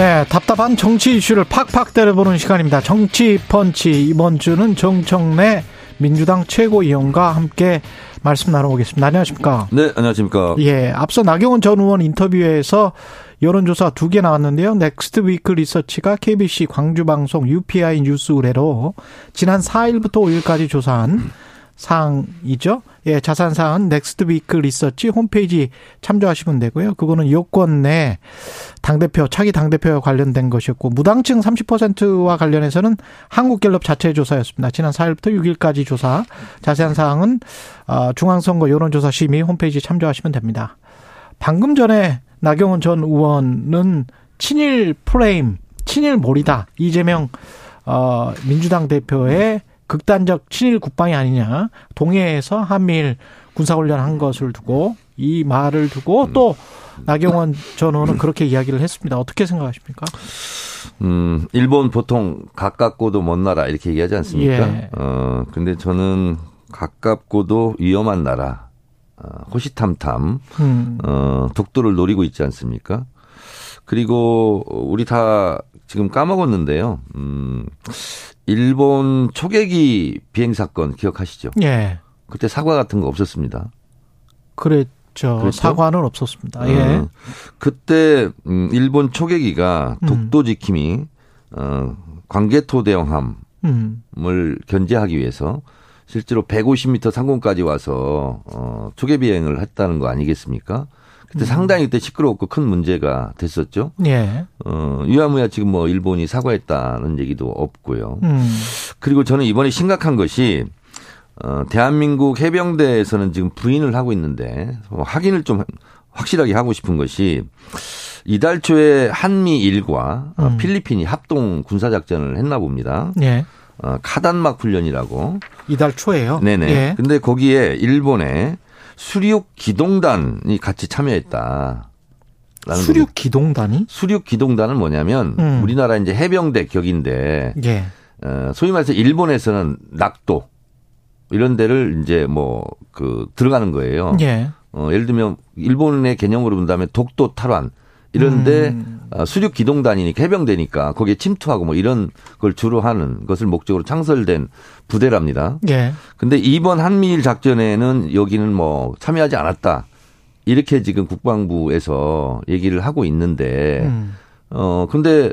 네, 답답한 정치 이슈를 팍팍 때려보는 시간입니다. 정치 펀치 이번 주는 정청래 민주당 최고위원과 함께 말씀 나눠보겠습니다. 안녕하십니까? 네, 안녕하십니까? 예, 앞서 나경원 전 의원 인터뷰에서 여론조사 두 개 나왔는데요. 넥스트 위크 리서치가 KBC 광주방송 UPI 뉴스 의뢰로 지난 4일부터 5일까지 조사한 사항이죠. 예, 자세한 사항은 넥스트 위크 리서치 홈페이지 참조하시면 되고요. 그거는 여권 내 당대표, 차기 당대표와 관련된 것이었고, 무당층 30%와 관련해서는 한국갤럽 자체 조사였습니다. 지난 4일부터 6일까지 조사. 자세한 사항은 어, 중앙선거 여론조사 심의 홈페이지 참조하시면 됩니다. 방금 전에 나경원 전 의원은 친일 프레임, 친일 몰이다. 이재명 어, 민주당 대표의 극단적 친일 국방이 아니냐. 동해에서 한미일 군사훈련 한 것을 두고 이 말을 두고 음. 또 나경원 전 의원은 그렇게 이야기를 했습니다. 어떻게 생각하십니까? 음, 일본 보통 가깝고도 먼 나라 이렇게 얘기하지 않습니까? 예. 어, 근데 저는 가깝고도 위험한 나라, 어, 호시탐탐, 음. 어, 독도를 노리고 있지 않습니까? 그리고 우리 다 지금 까먹었는데요. 음, 일본 초계기 비행 사건 기억하시죠? 예. 그때 사과 같은 거 없었습니다. 저 그렇죠? 사과는 없었습니다. 예. 어, 그때 음, 일본 초계기가 음. 독도 지킴이 어, 광개토 대형함을 음. 견제하기 위해서 실제로 150m 상공까지 와서 어, 초계 비행을 했다는 거 아니겠습니까? 그때 음. 상당히 그때 시끄럽고 큰 문제가 됐었죠. 예. 어, 유야무야 지금 뭐 일본이 사과했다는 얘기도 없고요. 음. 그리고 저는 이번에 심각한 것이 어, 대한민국 해병대에서는 지금 부인을 하고 있는데 뭐 확인을 좀 확실하게 하고 싶은 것이 이달 초에 한미일과 음. 필리핀이 합동 군사작전을 했나 봅니다. 예. 어, 카단막 훈련이라고. 이달 초에요? 네네. 예. 근데 거기에 일본의 수륙 기동단이 같이 참여했다. 수륙 기동단이? 수륙 기동단은 뭐냐면 음. 우리나라 이제 해병대 격인데 예. 어, 소위 말해서 일본에서는 낙도 이런 데를 이제 뭐 그 들어가는 거예요. 예. 어, 예를 들면 일본의 개념으로 본다면 독도 탈환 이런데 음. 어, 수륙 기동단이니까 해병대니까 거기에 침투하고 뭐 이런 걸 주로 하는 것을 목적으로 창설된 부대랍니다. 예. 근데 이번 한미일 작전에는 여기는 뭐 참여하지 않았다. 이렇게 지금 국방부에서 얘기를 하고 있는데 음. 어 근데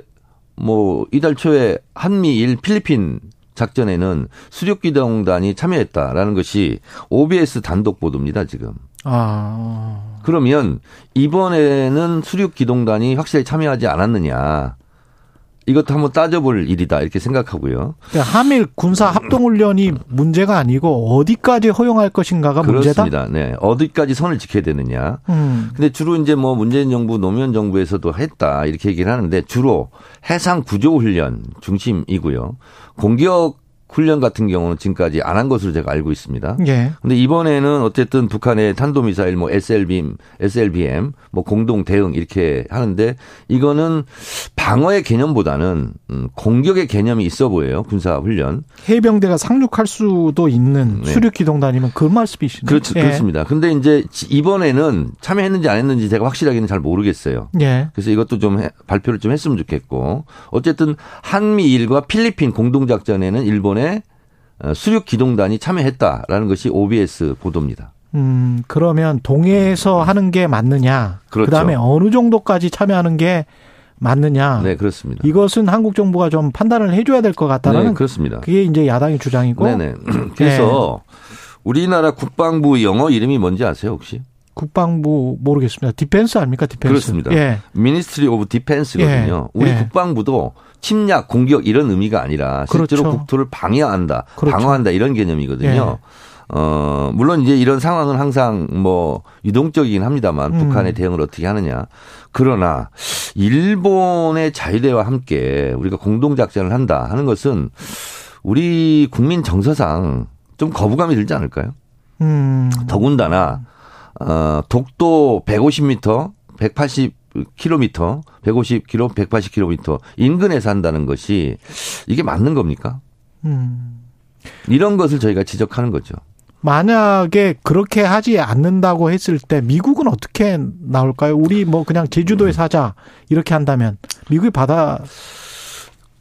뭐 이달 초에 한미일 필리핀 작전에는 수륙 기동단이 참여했다라는 것이 OBS 단독 보도입니다, 지금. 아. 그러면 이번에는 수륙 기동단이 확실히 참여하지 않았느냐. 이것도 한번 따져볼 일이다 이렇게 생각하고요. 그러니까 한일 군사 합동 훈련이 문제가 아니고 어디까지 허용할 것인가가 그렇습니다. 문제다. 네, 어디까지 선을 지켜야 되느냐. 음. 근데 주로 이제 뭐 문재인 정부 노무현 정부에서도 했다 이렇게 얘기를 하는데 주로 해상 구조 훈련 중심이고요. 공격 훈련 같은 경우는 지금까지 안 한 것으로 제가 알고 있습니다. 예. 근데 이번에는 어쨌든 북한의 탄도미사일 뭐 SLBM, SLBM 뭐 공동 대응 이렇게 하는데 이거는 방어의 개념보다는 음, 공격의 개념이 있어 보여요. 군사 훈련. 해병대가 상륙할 수도 있는 네. 수륙 기동단이면 그 말씀이시네요. 그렇죠. 예. 그렇습니다. 근데 이제 이번에는 참여했는지 안 했는지 제가 확실하게는 잘 모르겠어요. 예. 그래서 이것도 좀 해, 발표를 좀 했으면 좋겠고 어쨌든 한미일과 필리핀 공동 작전에는 일본 일 어, 수륙 기동단이 참여했다라는 것이 OBS 보도입니다. 음, 그러면 동해에서 하는 게 맞느냐? 그렇죠. 그다음에 어느 정도까지 참여하는 게 맞느냐? 네, 그렇습니다. 이것은 한국 정부가 좀 판단을 해줘야 될 것 같다는. 네, 그렇습니다. 그게 이제 야당의 주장이고. 네네. 그래서 네. 우리나라 국방부 영어 이름이 뭔지 아세요 혹시? 국방부 모르겠습니다. Defense 아닙니까? Defense. 그렇습니다. 예. Ministry of Defense거든요. 우리 예. 국방부도 침략, 공격 이런 의미가 아니라 실제로 그렇죠. 국토를 방위한다, 그렇죠. 방어한다 이런 개념이거든요. 예. 어, 물론 이제 이런 상황은 항상 뭐 유동적이긴 합니다만 음. 북한의 대응을 어떻게 하느냐. 그러나 일본의 자위대와 함께 우리가 공동작전을 한다 하는 것은 우리 국민 정서상 좀 거부감이 들지 않을까요? 음. 더군다나 어, 독도 150m, 180km, 150km, 180km 인근에 서한다는 것이 이게 맞는 겁니까? 음. 이런 것을 저희가 지적하는 거죠. 만약에 그렇게 하지 않는다고 했을 때 미국은 어떻게 나올까요? 우리 뭐 그냥 제주도에 사자 이렇게 한다면 미국이 받아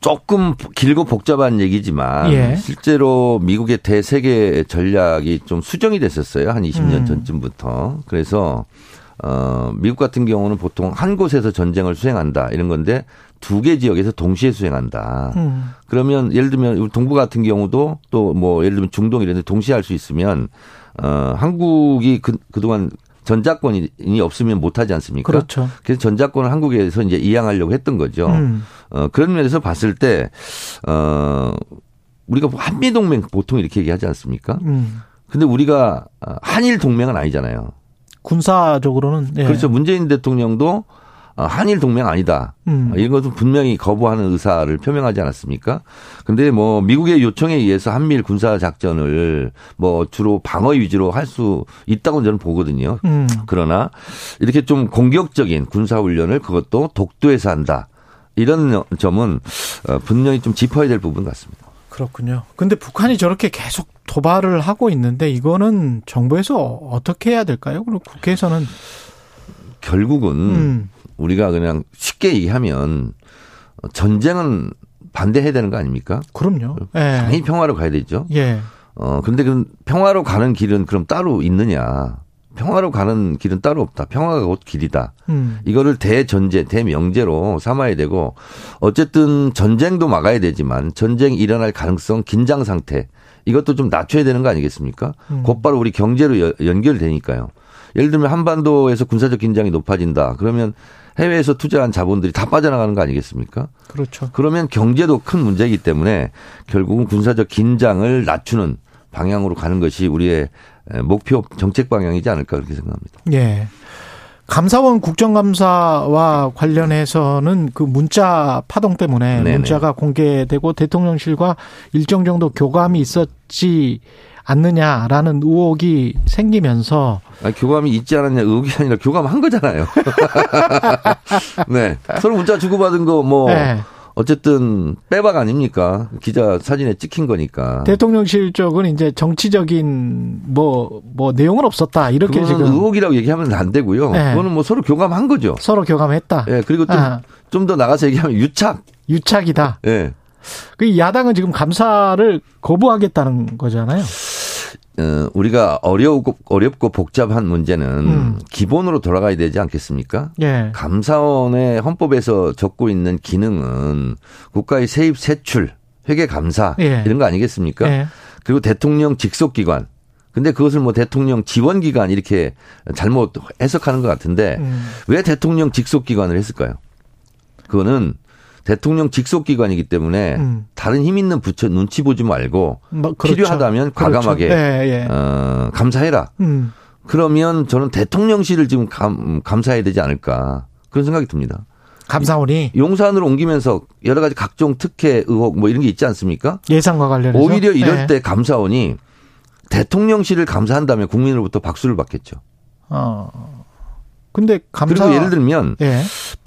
조금 길고 복잡한 얘기지만 예. 실제로 미국의 대세계 전략이 좀 수정이 됐었어요. 한 20년 음. 전쯤부터. 그래서 어 미국 같은 경우는 보통 한 곳에서 전쟁을 수행한다 이런 건데 두 개 지역에서 동시에 수행한다. 음. 그러면 예를 들면 동부 같은 경우도 또 뭐 예를 들면 중동 이런 데 동시에 할 수 있으면 어 한국이 그 그동안 전자권이 없으면 못하지 않습니까? 그렇죠. 그래서 전자권을 한국에서 이제 이양하려고 했던 거죠. 음. 어, 그런 면에서 봤을 때, 어, 우리가 한미동맹 보통 이렇게 얘기하지 않습니까? 음. 근데 우리가 한일 동맹은 아니잖아요. 군사적으로는. 예. 그렇죠. 문재인 대통령도 어, 한일 동맹 아니다. 음. 이런 것은 분명히 거부하는 의사를 표명하지 않았습니까? 근데 뭐 미국의 요청에 의해서 한미일 군사 작전을 뭐 주로 방어 위주로 할 수 있다고 저는 보거든요. 음. 그러나 이렇게 좀 공격적인 군사 훈련을 그것도 독도에서 한다. 이런 점은 어, 분명히 좀 짚어야 될 부분 같습니다. 그렇군요. 근데 북한이 저렇게 계속 도발을 하고 있는데 이거는 정부에서 어떻게 해야 될까요? 그리고 국회에서는 결국은 음. 우리가 그냥 쉽게 얘기하면 전쟁은 반대해야 되는 거 아닙니까? 그럼요. 예. 당연히 평화로 가야 되죠. 예. 어, 근데 그 평화로 가는 길은 그럼 따로 있느냐. 평화로 가는 길은 따로 없다. 평화가 곧 길이다. 음. 이거를 대전제, 대명제로 삼아야 되고 어쨌든 전쟁도 막아야 되지만 전쟁이 일어날 가능성, 긴장 상태 이것도 좀 낮춰야 되는 거 아니겠습니까? 음. 곧바로 우리 경제로 여, 연결되니까요. 예를 들면 한반도에서 군사적 긴장이 높아진다. 그러면 해외에서 투자한 자본들이 다 빠져나가는 거 아니겠습니까? 그렇죠. 그러면 경제도 큰 문제이기 때문에 결국은 군사적 긴장을 낮추는 방향으로 가는 것이 우리의 목표 정책 방향이지 않을까 그렇게 생각합니다. 예. 감사원 국정감사와 관련해서는 그 문자 파동 때문에 네네. 문자가 공개되고 대통령실과 일정 정도 교감이 있었지 않느냐라는 의혹이 생기면서 아니, 교감이 있지 않았냐 의혹이 아니라 교감한 거잖아요. 네. 서로 문자 주고받은 거뭐 네. 어쨌든 빼박 아닙니까? 기자 사진에 찍힌 거니까. 대통령실 쪽은 이제 정치적인 뭐뭐 뭐 내용은 없었다 이렇게 지금 의혹이라고 얘기하면 안 되고요. 네. 그거는 뭐 서로 교감한 거죠. 서로 교감했다. 예. 네, 그리고 좀 좀더 아. 나가서 얘기하면 유착. 유착이다. 예. 네. 그 야당은 지금 감사를 거부하겠다는 거잖아요. 어, 우리가 어려우고 어렵고 복잡한 문제는 음. 기본으로 돌아가야 되지 않겠습니까? 예. 감사원의 헌법에서 적고 있는 기능은 국가의 세입 세출, 회계 감사 예. 이런 거 아니겠습니까? 예. 그리고 대통령 직속 기관. 근데 그것을 뭐 대통령 지원 기관 이렇게 잘못 해석하는 것 같은데 음. 왜 대통령 직속 기관을 했을까요? 그거는 대통령 직속 기관이기 때문에 음. 다른 힘 있는 부처 눈치 보지 말고 뭐, 그렇죠. 필요하다면 그렇죠. 과감하게 그렇죠. 예, 예. 어, 감사해라. 음. 그러면 저는 대통령실을 지금 감, 감사해야 되지 않을까 그런 생각이 듭니다. 감사원이 용산으로 옮기면서 여러 가지 각종 특혜 의혹 뭐 이런 게 있지 않습니까? 예산과 관련해서 오히려 이럴 네. 때 감사원이 대통령실을 감사한다면 국민으로부터 박수를 받겠죠. 어. 근데 감사 그리고 예를 들면 예.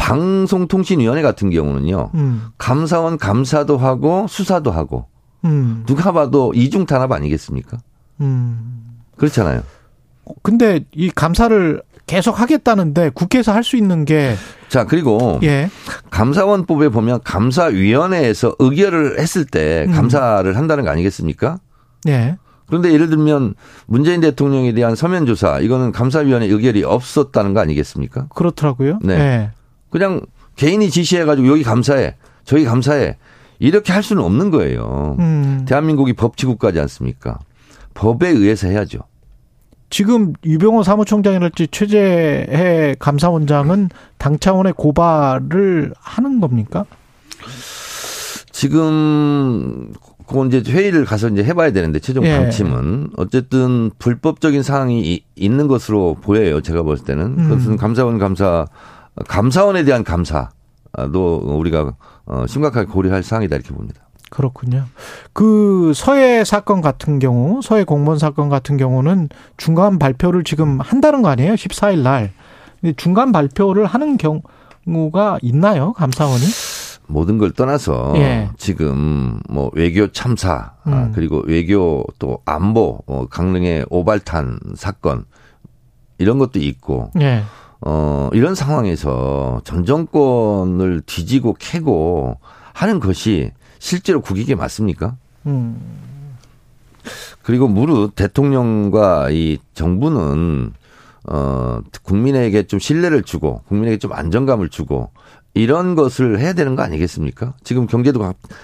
방송통신위원회 같은 경우는요. 음. 감사원 감사도 하고 수사도 하고 음. 누가 봐도 이중 탄압 아니겠습니까? 음. 그렇잖아요. 근데 이 감사를 계속 하겠다는데 국회에서 할 수 있는 게 자, 그리고 예. 감사원법에 보면 감사위원회에서 의결을 했을 때 음. 감사를 한다는 거 아니겠습니까? 예. 그런데 예를 들면 문재인 대통령에 대한 서면 조사 이거는 감사위원회 의결이 없었다는 거 아니겠습니까? 그렇더라고요. 네. 네. 그냥 개인이 지시해가지고 여기 감사해, 저기 감사해 이렇게 할 수는 없는 거예요. 음. 대한민국이 법치국가지 않습니까? 법에 의해서 해야죠. 지금 유병호 사무총장이랄지 최재해 감사원장은 당 차원의 고발을 하는 겁니까? 지금 그건 이제 회의를 가서 이제 해봐야 되는데 최종 예. 방침은 어쨌든 불법적인 사항이 있는 것으로 보여요. 제가 봤을 때는 음. 그것은 감사원 감사 감사원에 대한 감사도 우리가 어, 심각하게 고려할 사항이다 이렇게 봅니다. 그렇군요. 그 서해 사건 같은 경우, 서해 공무원 사건 같은 경우는 중간 발표를 지금 한다는 거 아니에요? 14일 날. 근데 중간 발표를 하는 경우가 있나요? 감사원이? 모든 걸 떠나서 예. 지금 뭐 외교 참사 아, 음. 그리고 외교 또 안보 어, 강릉의 오발탄 사건 이런 것도 있고 예. 어 이런 상황에서 전 정권을 뒤지고 캐고 하는 것이 실제로 국익에 맞습니까? 음. 그리고 무릇 대통령과 이 정부는 어 국민에게 좀 신뢰를 주고 국민에게 좀 안정감을 주고 이런 것을 해야 되는 거 아니겠습니까? 지금 경제도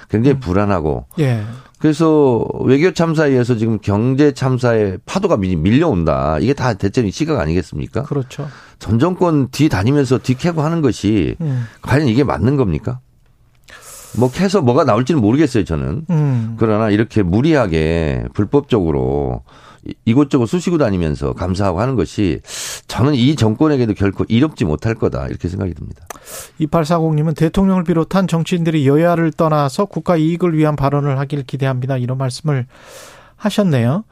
굉장히 음. 불안하고. 예. 그래서 외교 참사에서 지금 경제 참사의 파도가 밀려온다. 이게 다 대체로 시각 아니겠습니까? 그렇죠. 전 정권 뒤 다니면서 뒤 캐고 하는 것이 음. 과연 이게 맞는 겁니까? 뭐 캐서 뭐가 나올지는 모르겠어요, 저는. 음. 그러나 이렇게 무리하게 불법적으로 이곳저곳 쑤시고 다니면서 감사하고 하는 것이 저는 이 정권에게도 결코 이롭지 못할 거다 이렇게 생각이 듭니다. 2840님은 대통령을 비롯한 정치인들이 여야를 떠나서 국가 이익을 위한 발언을 하길 기대합니다. 이런 말씀을 하셨네요.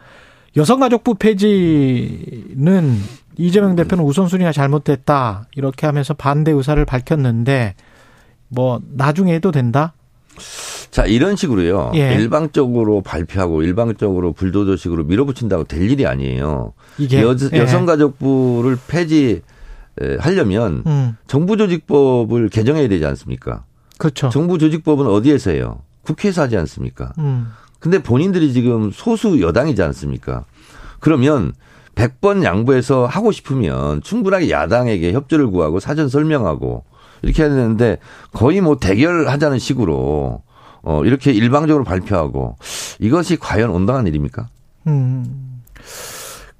여성가족부 폐지는 이재명 대표는 우선순위가 잘못됐다 이렇게 하면서 반대 의사를 밝혔는데 뭐 나중에 해도 된다? 자, 이런 식으로요. 예. 일방적으로 발표하고 일방적으로 불도저식으로 밀어붙인다고 될 일이 아니에요. 이게 여, 예. 여성가족부를 폐지 하려면 음. 정부 조직법을 개정해야 되지 않습니까? 그렇죠. 정부 조직법은 어디에서 해요? 국회에서 하지 않습니까? 음. 근데 본인들이 지금 소수 여당이지 않습니까? 그러면 100번 양보해서 하고 싶으면 충분하게 야당에게 협조를 구하고 사전 설명하고 이렇게 해야 되는데 거의 뭐 대결하자는 식으로 어 이렇게 일방적으로 발표하고 이것이 과연 온당한 일입니까? 음.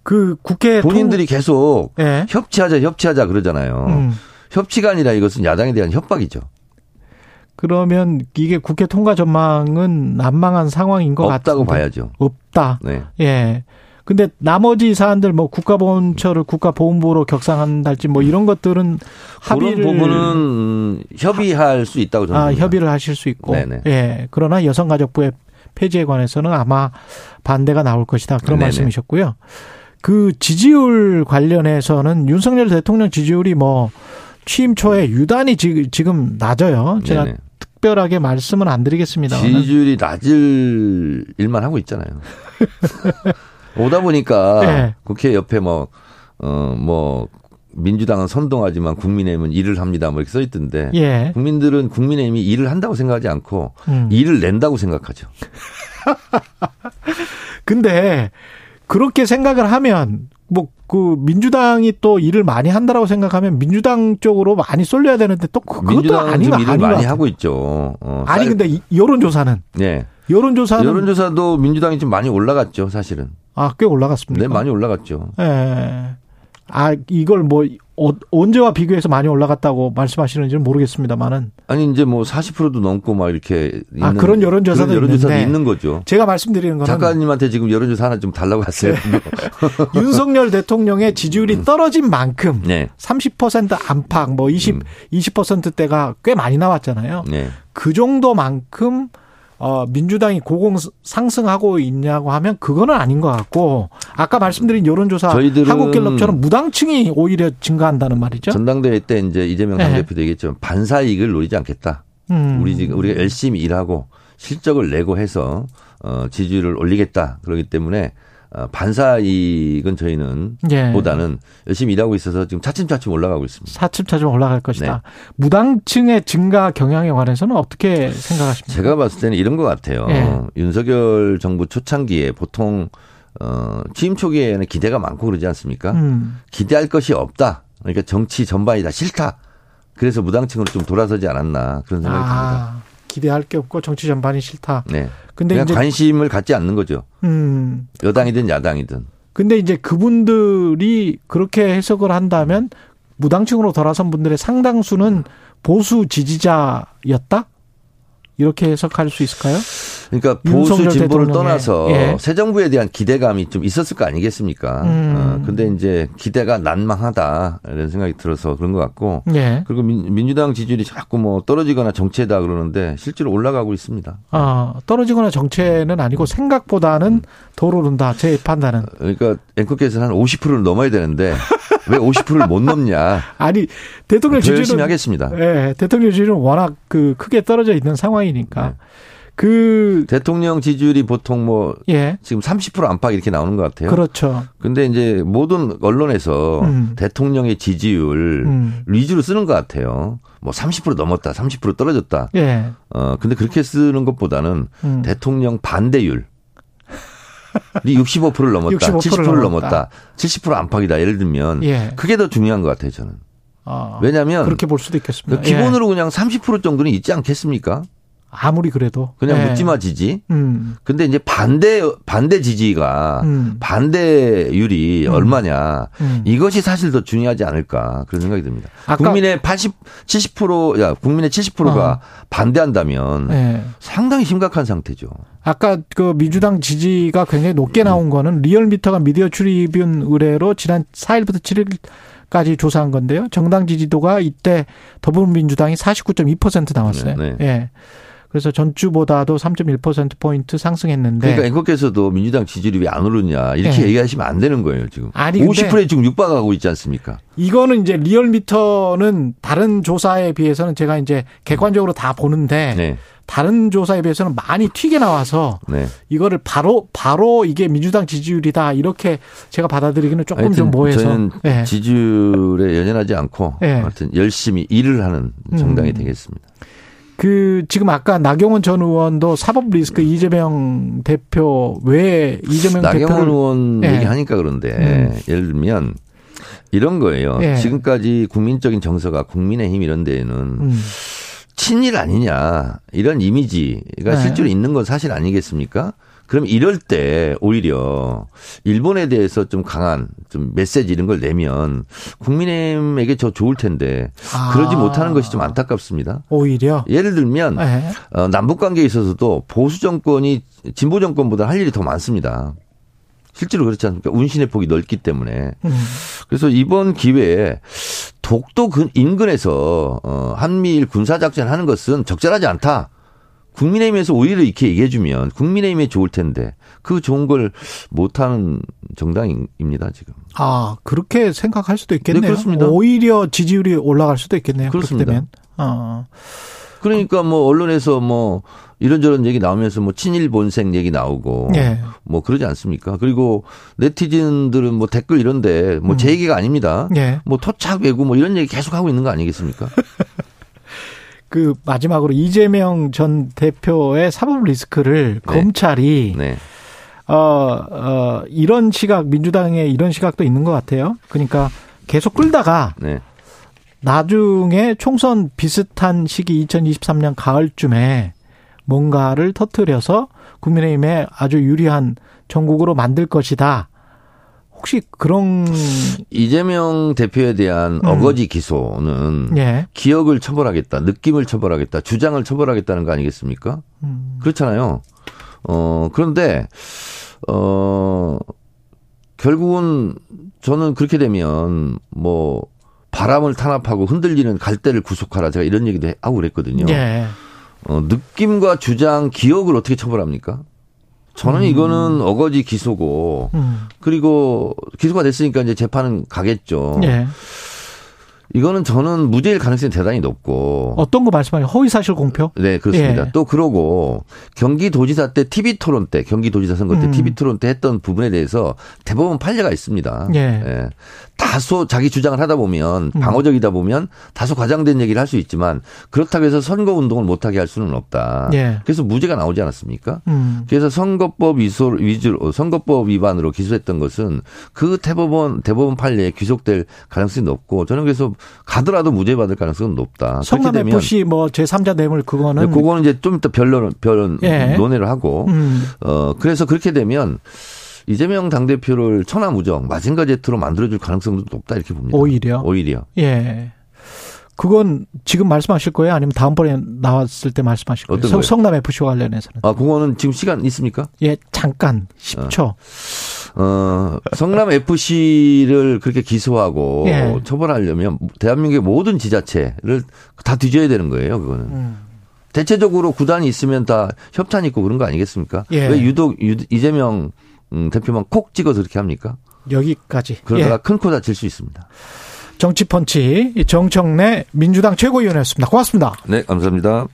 그 국회 본인들이 통... 계속 네. 협치하자 협치하자 그러잖아요. 음. 협치가 아니라 이것은 야당에 대한 협박이죠. 그러면 이게 국회 통과 전망은 난망한 상황인 것 없다고 같은데. 봐야죠. 없다. 네. 예. 근데 나머지 사안들 뭐 국가보훈처를 국가보훈부로 격상한달지 뭐 이런 것들은 합의를 그런 부분은 협의할 수 있다고 저는 아, 봅니다. 협의를 하실 수 있고. 네네. 예. 그러나 여성가족부의 폐지에 관해서는 아마 반대가 나올 것이다. 그런 네네. 말씀이셨고요. 그 지지율 관련해서는 윤석열 대통령 지지율이 뭐 취임 초에 유단히 지금 낮아요. 제가 네네. 특별하게 말씀은 안 드리겠습니다. 지지율이 낮을 일만 하고 있잖아요. 오다 보니까 네. 국회 옆에 뭐, 어, 뭐, 민주당은 선동하지만 국민의힘은 일을 합니다. 뭐 이렇게 써 있던데. 예. 국민들은 국민의힘이 일을 한다고 생각하지 않고 음. 일을 낸다고 생각하죠. 근데 그렇게 생각을 하면 뭐 그 민주당이 또 일을 많이 한다라고 생각하면 민주당 쪽으로 많이 쏠려야 되는데 또 그것도 아닌 일을 많이 하고 있죠. 어, 아니 근데 여론조사는 네. 여론조사는 여론조사도 민주당이 좀 많이 올라갔죠, 사실은. 아, 꽤 올라갔습니다. 네, 많이 올라갔죠. 예. 네. 아, 이걸 뭐 어, 언제와 비교해서 많이 올라갔다고 말씀하시는지는 모르겠습니다만은 아니 이제 뭐 40%도 넘고 막 이렇게 아 그런 여론조사도 그런 여론조사도 있는 거죠. 제가 말씀드리는 거는 작가님한테 지금 여론조사 하나 좀 달라고 하세요. 네. 윤석열 대통령의 지지율이 음. 떨어진 만큼 네. 30% 안팎 뭐 20, 음. 20%대가 꽤 많이 나왔잖아요. 네. 그 정도만큼 어, 민주당이 고공 상승하고 있냐고 하면 그거는 아닌 것 같고 아까 말씀드린 여론조사 한국갤럽처럼 무당층이 오히려 증가한다는 말이죠. 전당대회 때 이제 이재명 네. 당대표도 얘기했죠. 반사 이익을 노리지 않겠다. 음. 우리 지금 우리가 열심히 일하고 실적을 내고 해서 어, 지지율을 올리겠다. 그렇기 때문에 어, 반사 이익은 저희는 예. 보다는 열심히 일하고 있어서 지금 차츰차츰 올라가고 있습니다. 차츰차츰 올라갈 것이다. 네. 무당층의 증가 경향에 관해서는 어떻게 생각하십니까? 제가 봤을 때는 이런 것 같아요. 예. 윤석열 정부 초창기에 보통 어, 취임 초기에는 기대가 많고 그러지 않습니까? 음. 기대할 것이 없다. 그러니까 정치 전반이 다 싫다. 그래서 무당층으로 좀 돌아서지 않았나 그런 생각이 아. 듭니다. 기대할 게 없고 정치 전반이 싫다. 네. 근데 이제 관심을 갖지 않는 거죠. 음. 여당이든 야당이든. 근데 이제 그분들이 그렇게 해석을 한다면 무당층으로 돌아선 분들의 상당수는 보수 지지자였다? 이렇게 해석할 수 있을까요? 그러니까 보수 진보를 떠나서 예. 새 정부에 대한 기대감이 좀 있었을 거 아니겠습니까? 음. 어, 근데 이제 기대가 난망하다 이런 생각이 들어서 그런 것 같고 예. 그리고 민, 주당 지지율이 자꾸 뭐 떨어지거나 정체다 그러는데 실제로 올라가고 있습니다. 아 떨어지거나 정체는 아니고 생각보다는 음. 더 오른다 제 판단은. 그러니까 앵커께서는 한 50%를 넘어야 되는데 왜 50%를 못 넘냐? 아니 대통령 지지율은 열심히 하겠습니다. 예, 대통령 지지율은 워낙 그 크게 떨어져 있는 상황이니까. 네. 그 대통령 지지율이 보통 뭐 예. 지금 30% 안팎 이렇게 나오는 것 같아요. 그렇죠. 근데 이제 모든 언론에서 음. 대통령의 지지율 음. 위주로 쓰는 것 같아요. 뭐 30% 넘었다, 30% 떨어졌다. 예. 어 근데 그렇게 쓰는 것보다는 음. 대통령 반대율 이 65%를 넘었다, 65%를 70%를 넘었다. 넘었다, 70% 안팎이다. 예를 들면 예. 그게 더 중요한 것 같아요, 저는. 아, 왜냐하면 그렇게 볼 수도 있겠습니다. 기본으로 예. 그냥 30% 정도는 있지 않겠습니까? 아무리 그래도 그냥 네. 묻지마 지지. 음. 근데 이제 반대 반대 지지가 음. 반대율이 음. 얼마냐 음. 이것이 사실 더 중요하지 않을까 그런 생각이 듭니다. 국민의 80 70%야 국민의 70%가 어. 반대한다면 네. 상당히 심각한 상태죠. 아까 그 민주당 지지가 굉장히 높게 나온 거는 리얼미터가 미디어 출입윤 의뢰로 지난 4일부터 7일 까지 조사한 건데요. 정당 지지도가 이때 더불어민주당이 49.2% 나왔어요. 네, 네. 예. 그래서 전주보다도 3.1%포인트 상승했는데. 그러니까 앵커께서도 민주당 지지율이 왜 안 오르냐. 이렇게 네. 얘기하시면 안 되는 거예요, 지금. 아니, 50%에 지금 육박하고 있지 않습니까? 이거는 이제 리얼미터는 다른 조사에 비해서는 제가 이제 객관적으로 다 보는데. 네. 다른 조사에 비해서는 많이 튀게 나와서 네. 이거를 바로 바로 이게 민주당 지지율이다 이렇게 제가 받아들이기는 조금 좀 뭐해서 저는 네. 지지율에 연연하지 않고 네. 하여튼 열심히 일을 하는 정당이 음. 되겠습니다. 그 지금 아까 나경원 전 의원도 사법 리스크 이재명 대표 왜 이재명 나경원 대표를 의원 예. 얘기하니까 그런데 음. 예를 들면 이런 거예요. 예. 지금까지 국민적인 정서가 국민의힘 이런 데에는 음. 친일 아니냐 이런 이미지가 네. 실제로 있는 건 사실 아니겠습니까? 그럼 이럴 때 오히려 일본에 대해서 좀 강한 좀 메시지 이런 걸 내면 국민의힘에게 저 좋을 텐데 아. 그러지 못하는 것이 좀 안타깝습니다. 오히려 예를 들면 예. 어, 남북 관계에 있어서도 보수 정권이 진보 정권보다 할 일이 더 많습니다. 실제로 그렇지 않습니까? 운신의 폭이 넓기 때문에. 음. 그래서 이번 기회에 독도 근 인근에서 어, 한미일 군사 작전 하는 것은 적절하지 않다. 국민의힘에서 오히려 이렇게 얘기해주면 국민의힘에 좋을 텐데 그 좋은 걸 못하는 정당입니다 지금. 아 그렇게 생각할 수도 있겠네요. 네, 그렇습니다. 오히려 지지율이 올라갈 수도 있겠네요. 그렇습니다. 어. 그러니까 뭐 언론에서 뭐 이런저런 얘기 나오면서 뭐 친일 본색 얘기 나오고 예. 뭐 그러지 않습니까? 그리고 네티즌들은 뭐 댓글 이런데 뭐제 얘기가 아닙니다. 예. 뭐 토착 외구 뭐 이런 얘기 계속 하고 있는 거 아니겠습니까? 그 마지막으로 이재명 전 대표의 사법 리스크를 네. 검찰이 네. 어, 어, 이런 시각, 민주당의 이런 시각도 있는 것 같아요. 그러니까 계속 끌다가 네. 나중에 총선 비슷한 시기 2023년 가을쯤에 뭔가를 터뜨려서 국민의힘에 아주 유리한 전국으로 만들 것이다. 혹시 그런, 이재명 대표에 대한 음. 어거지 기소는 예. 기억을 처벌하겠다, 느낌을 처벌하겠다, 주장을 처벌하겠다는 거 아니겠습니까? 음, 그렇잖아요. 어, 그런데, 어, 결국은 저는 그렇게 되면 뭐 바람을 탄압하고 흔들리는 갈대를 구속하라 제가 이런 얘기도 하고 그랬거든요. 예. 어, 느낌과 주장, 기억을 어떻게 처벌합니까? 저는 이거는 어거지 기소고 음, 그리고 기소가 됐으니까 이제 재판은 가겠죠. 예. 이거는 저는 무죄일 가능성이 대단히 높고 어떤 거 말씀하세요? 허위사실 공표? 네, 그렇습니다. 예. 또 그러고 경기도지사 때 TV 토론 때 경기도지사 선거 때 음. TV 토론 때 했던 부분에 대해서 대법원 판례가 있습니다. 예. 다소 자기 주장을 하다 보면 음. 방어적이다 보면 다소 과장된 얘기를 할 수 있지만 그렇다고 해서 선거 운동을 못하게 할 수는 없다. 예. 그래서 무죄가 나오지 않았습니까? 음, 그래서 선거법 위소 위주로 선거법 위반으로 기소했던 것은 그 대법원 대법원 판례에 귀속될 가능성이 높고 저는 그래서 가더라도 무죄 받을 가능성은 높다. 성남 FC 뭐 제3자 뇌물 그거는 네, 그거는 이제 좀 이따 변론, 변, 예. 논의를 하고, 음, 어, 그래서 그렇게 되면 이재명 당대표를 천하무적, 마징가 제트로 만들어줄 가능성도 높다 이렇게 봅니다. 오히려 오히려. 예. 그건 지금 말씀하실 거예요? 아니면 다음번에 나왔을 때 말씀하실 거예요? 성-? 성남 FC 관련해서는. 아, 그거는 지금 시간 있습니까? 예, 잠깐 10초. 어, 성남 FC를 그렇게 기소하고 예. 처벌하려면 대한민국의 모든 지자체를 다 뒤져야 되는 거예요, 그거는. 음. 대체적으로 구단이 있으면 다 협찬 있고 그런 거 아니겠습니까? 예. 왜 유독 유- 이재명 음, 대표만 콕 찍어서 그렇게 합니까? 여기까지. 그러다가 예. 큰코 다칠 수 있습니다. 정치펀치 정청래 민주당 최고위원이었습니다. 고맙습니다. 네, 감사합니다.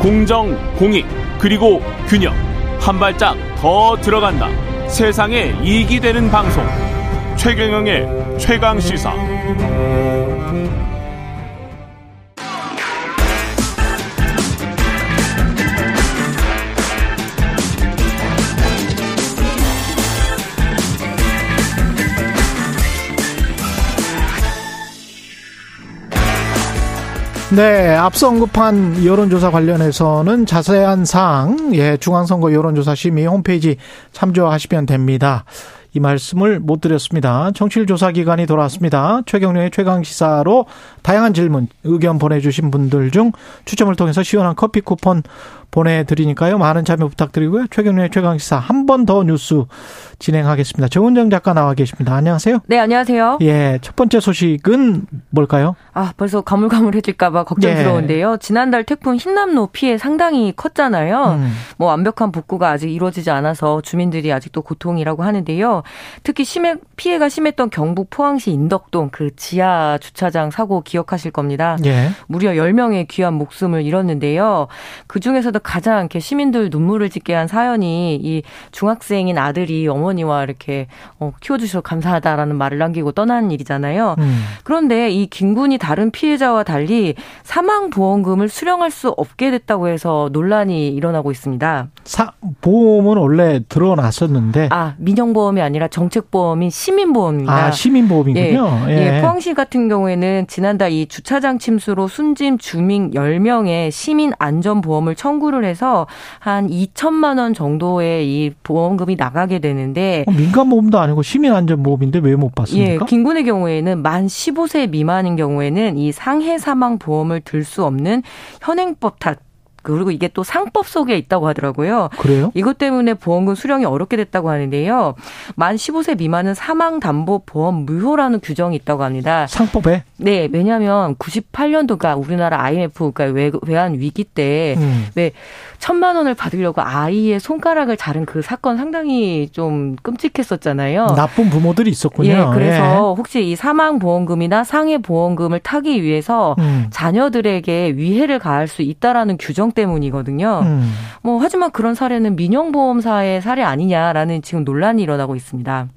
공정, 공익, 그리고 균형. 한 발짝 더 들어간다. 세상에 이익이 되는 방송. 최경영의 최강 시사. 네, 앞서 언급한 여론조사 관련해서는 자세한 사항, 예, 중앙선거 여론조사 심의 홈페이지 참조하시면 됩니다. 이 말씀을 못 드렸습니다. 청취율 조사 기간이 돌아왔습니다. 최경련의 최강 시사로 다양한 질문, 의견 보내주신 분들 중 추첨을 통해서 시원한 커피 쿠폰 보내드리니까요. 많은 참여 부탁드리고요. 최경련의 최강 시사 한 번 더 뉴스 진행하겠습니다. 정은정 작가 나와 계십니다. 안녕하세요. 네, 안녕하세요. 예, 첫 번째 소식은 뭘까요? 아, 벌써 가물가물해질까봐 걱정스러운데요. 지난달 태풍 흰남노 피해 상당히 컸잖아요. 음. 뭐 완벽한 복구가 아직 이루어지지 않아서 주민들이 아직도 고통이라고 하는데요. 특히 심해, 피해가 심했던 경북 포항시 인덕동 그 지하 주차장 사고 기억하실 겁니다. 예. 무려 10명의 귀한 목숨을 잃었는데요. 그 중에서도 가장 이렇게 시민들 눈물을 짓게 한 사연이 이 중학생인 아들이 어머니와 이렇게 어, 키워주셔서 감사하다라는 말을 남기고 떠난 일이잖아요. 음. 그런데 이 김군이 다른 피해자와 달리 사망 보험금을 수령할 수 없게 됐다고 해서 논란이 일어나고 있습니다. 사, 보험은 원래 들어놨었는데 아 민영보험이 아니라 정책보험인 시민보험입니다. 아 시민보험이군요. 예. 예. 포항시 같은 경우에는 지난달 이 주차장 침수로 순짐 주민 10명의 시민 안전보험을 청구를 해서 한 2천만 원 정도의 이 보험금이 나가게 되는데 어, 민간 보험도 아니고 시민 안전 보험인데 왜 못 받습니까? 예, 김군의 경우에는 만 15세 미만인 경우에는 이 상해 사망 보험을 들 수 없는 현행법 탓 그리고 이게 또 상법 속에 있다고 하더라고요. 그래요? 이것 때문에 보험금 수령이 어렵게 됐다고 하는데요. 만 15세 미만은 사망 담보 보험 무효라는 규정이 있다고 합니다. 상법에? 네, 왜냐하면 98년도가 우리나라 IMF 그러니까 외환 위기 때왜 음. 천만 원을 받으려고 아이의 손가락을 자른 그 사건 상당히 좀 끔찍했었잖아요. 나쁜 부모들이 있었군요. 예, 그래서 예. 혹시 이 사망 보험금이나 상해 보험금을 타기 위해서 음. 자녀들에게 위해를 가할 수 있다라는 규정 때문이거든요. 음. 뭐 하지만 그런 사례는 민영보험사의 사례 아니냐라는 지금 논란이 일어나고 있습니다.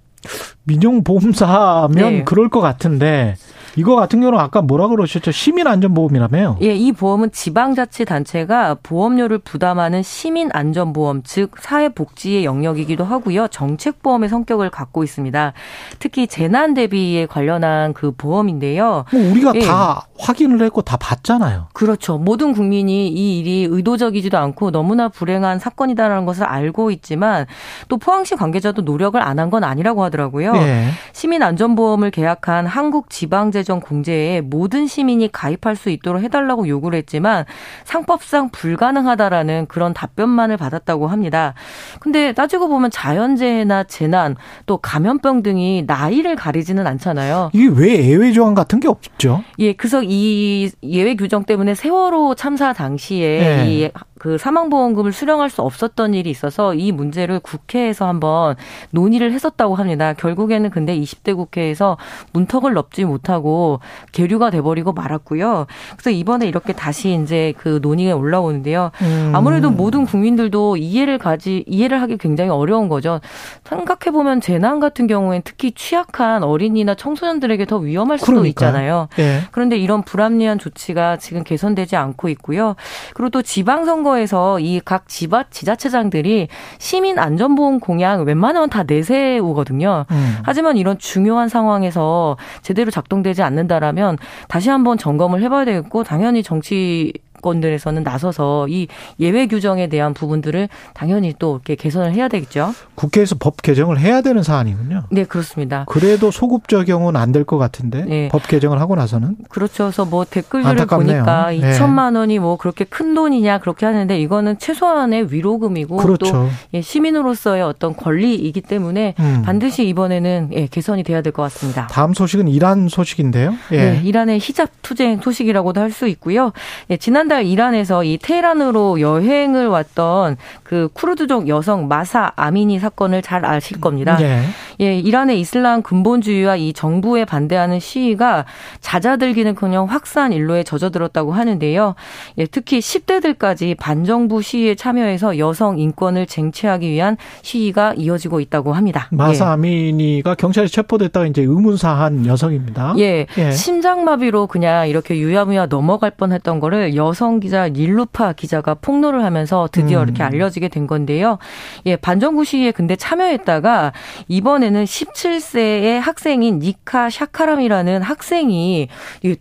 민영보험사면 네. 그럴 것 같은데 이거 같은 경우는 아까 뭐라 그러셨죠? 시민안전보험이라며요? 예, 이 보험은 지방자치단체가 보험료를 부담하는 시민안전보험, 즉 사회복지의 영역이기도 하고요. 정책보험의 성격을 갖고 있습니다. 특히 재난 대비에 관련한 그 보험인데요. 뭐 우리가 예. 다 확인을 했고 다 봤잖아요. 그렇죠. 모든 국민이 이 일이 의도적이지도 않고 너무나 불행한 사건이다라는 것을 알고 있지만 또 포항시 관계자도 노력을 안 한 건 아니라고 하더라고요. 예. 시민안전보험을 계약한 한국지방재 재정 공제에 모든 시민이 가입할 수 있도록 해달라고 요구를 했지만 상법상 불가능하다라는 그런 답변만을 받았다고 합니다. 근데 따지고 보면 자연재해나 재난 또 감염병 등이 나이를 가리지는 않잖아요. 이게 왜 예외 조항 같은 게 없죠? 예, 그래서 이 예외 규정 때문에 세월호 참사 당시에 네. 이그 사망보험금을 수령할 수 없었던 일이 있어서 이 문제를 국회에서 한번 논의를 했었다고 합니다. 결국에는 근데 20대 국회에서 문턱을 넘지 못하고 계류가 돼버리고 말았고요. 그래서 이번에 이렇게 다시 이제 그 논의에 올라오는데요. 음. 아무래도 모든 국민들도 이해를 가지 이해를 하기 굉장히 어려운 거죠. 생각해 보면 재난 같은 경우엔 특히 취약한 어린이나 청소년들에게 더 위험할 수도 그러니까요. 있잖아요. 네. 그런데 이런 불합리한 조치가 지금 개선되지 않고 있고요. 그리고 또 지방선거 선 거에서 이 각 지바 지자체장들이 시민 안전보험 공약 웬만하면 다 내세우거든요. 음. 하지만 이런 중요한 상황에서 제대로 작동되지 않는다라면 다시 한번 점검을 해봐야 되겠고 당연히 정치 건들에서는 나서서 이 예외 규정에 대한 부분들을 당연히 또 이렇게 개선을 해야 되겠죠. 국회에서 법 개정을 해야 되는 사안이군요. 네, 그렇습니다. 그래도 소급 적용은 안 될 것 같은데 네. 법 개정을 하고 나서는 그렇죠. 그래서 뭐 댓글들을 안타깝네요. 보니까 2천만 원이 뭐 그렇게 큰 돈이냐 그렇게 하는데 이거는 최소한의 위로금이고 그렇죠. 또 예, 시민으로서의 어떤 권리이기 때문에 음. 반드시 이번에는 예, 개선이 돼야 될 것 같습니다. 다음 소식은 이란 소식인데요. 예. 네, 이란의 히잡 투쟁 소식이라고도 할 수 있고요. 예, 지난 지난달 이란에서 이 테헤란으로 여행을 왔던 그 쿠르드족 여성 마사 아미니 사건을 잘 아실 겁니다. 네. 예, 이란의 이슬람 근본주의와 이 정부에 반대하는 시위가 잦아들기는커녕 확산 일로에 젖어들었다고 하는데요. 예, 특히 10대들까지 반정부 시위에 참여해서 여성 인권을 쟁취하기 위한 시위가 이어지고 있다고 합니다. 마사 예. 아미니가 경찰에 체포됐다가 이제 의문사한 여성입니다. 예, 예. 심장마비로 그냥 이렇게 유야무야 넘어갈 뻔했던 거를 여 여성 기자 닐루파 기자가 폭로를 하면서 드디어 음. 이렇게 알려지게 된 건데요. 예, 반정부 시위에 근데 참여했다가 이번에는 17세의 학생인 니카 샤카람이라는 학생이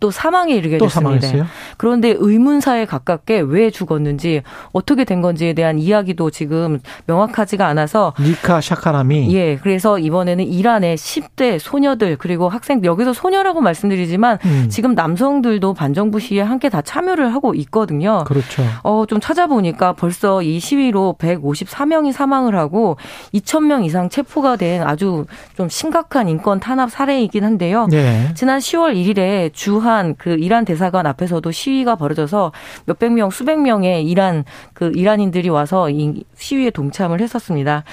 또 사망에 이르게 또 됐습니다. 사망했어요? 그런데 의문사에 가깝게 왜 죽었는지 어떻게 된 건지에 대한 이야기도 지금 명확하지가 않아서 니카 샤카람이 예, 그래서 이번에는 이란의 10대 소녀들 그리고 학생 여기서 소녀라고 말씀드리지만 음. 지금 남성들도 반정부 시위에 함께 다 참여를 하고 있 거든요. 그렇죠. 어, 좀 찾아보니까 벌써 이 시위로 154명이 사망을 하고 2,000명 이상 체포가 된 아주 좀 심각한 인권 탄압 사례이긴 한데요. 네. 지난 10월 1일에 주한 그 이란 대사관 앞에서도 시위가 벌어져서 몇백 명, 수백 명의 이란 그 이란인들이 와서 이 시위에 동참을 했었습니다.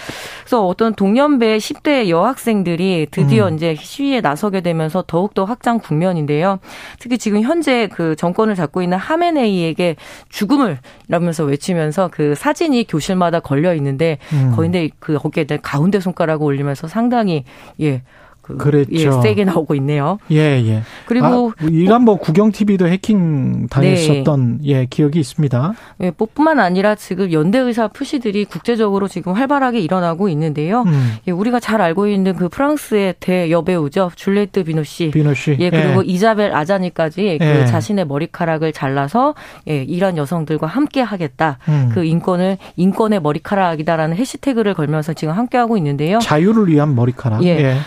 그래서 어떤 동년배 10대 여학생들이 드디어 음. 이제 시위에 나서게 되면서 더욱더 확장 국면인데요. 특히 지금 현재 그 정권을 잡고 있는 하메네이 아이에게 죽음을 이러면서 외치면서 그 사진이 교실마다 걸려 있는데 음. 거인데 그 거기에 가운데 손가락을 올리면서 상당히 예 그, 그랬죠. 예, 세게 나오고 있네요. 예, 예. 그리고 아, 이란 뭐 구경 TV도 해킹 당했었던 네. 예 기억이 있습니다. 예, 뿐만 아니라 지금 연대 의사 푸시들이 국제적으로 지금 활발하게 일어나고 있는데요. 음. 예, 우리가 잘 알고 있는 그 프랑스의 대 여배우죠 줄레트 비노 씨. 비노 씨. 예, 그리고 예. 이자벨 아자니까지 그 예. 자신의 머리카락을 잘라서 예, 이란 여성들과 함께 하겠다. 음. 그 인권을 인권의 머리카락이다라는 해시태그를 걸면서 지금 함께 하고 있는데요. 자유를 위한 머리카락. 예. 예.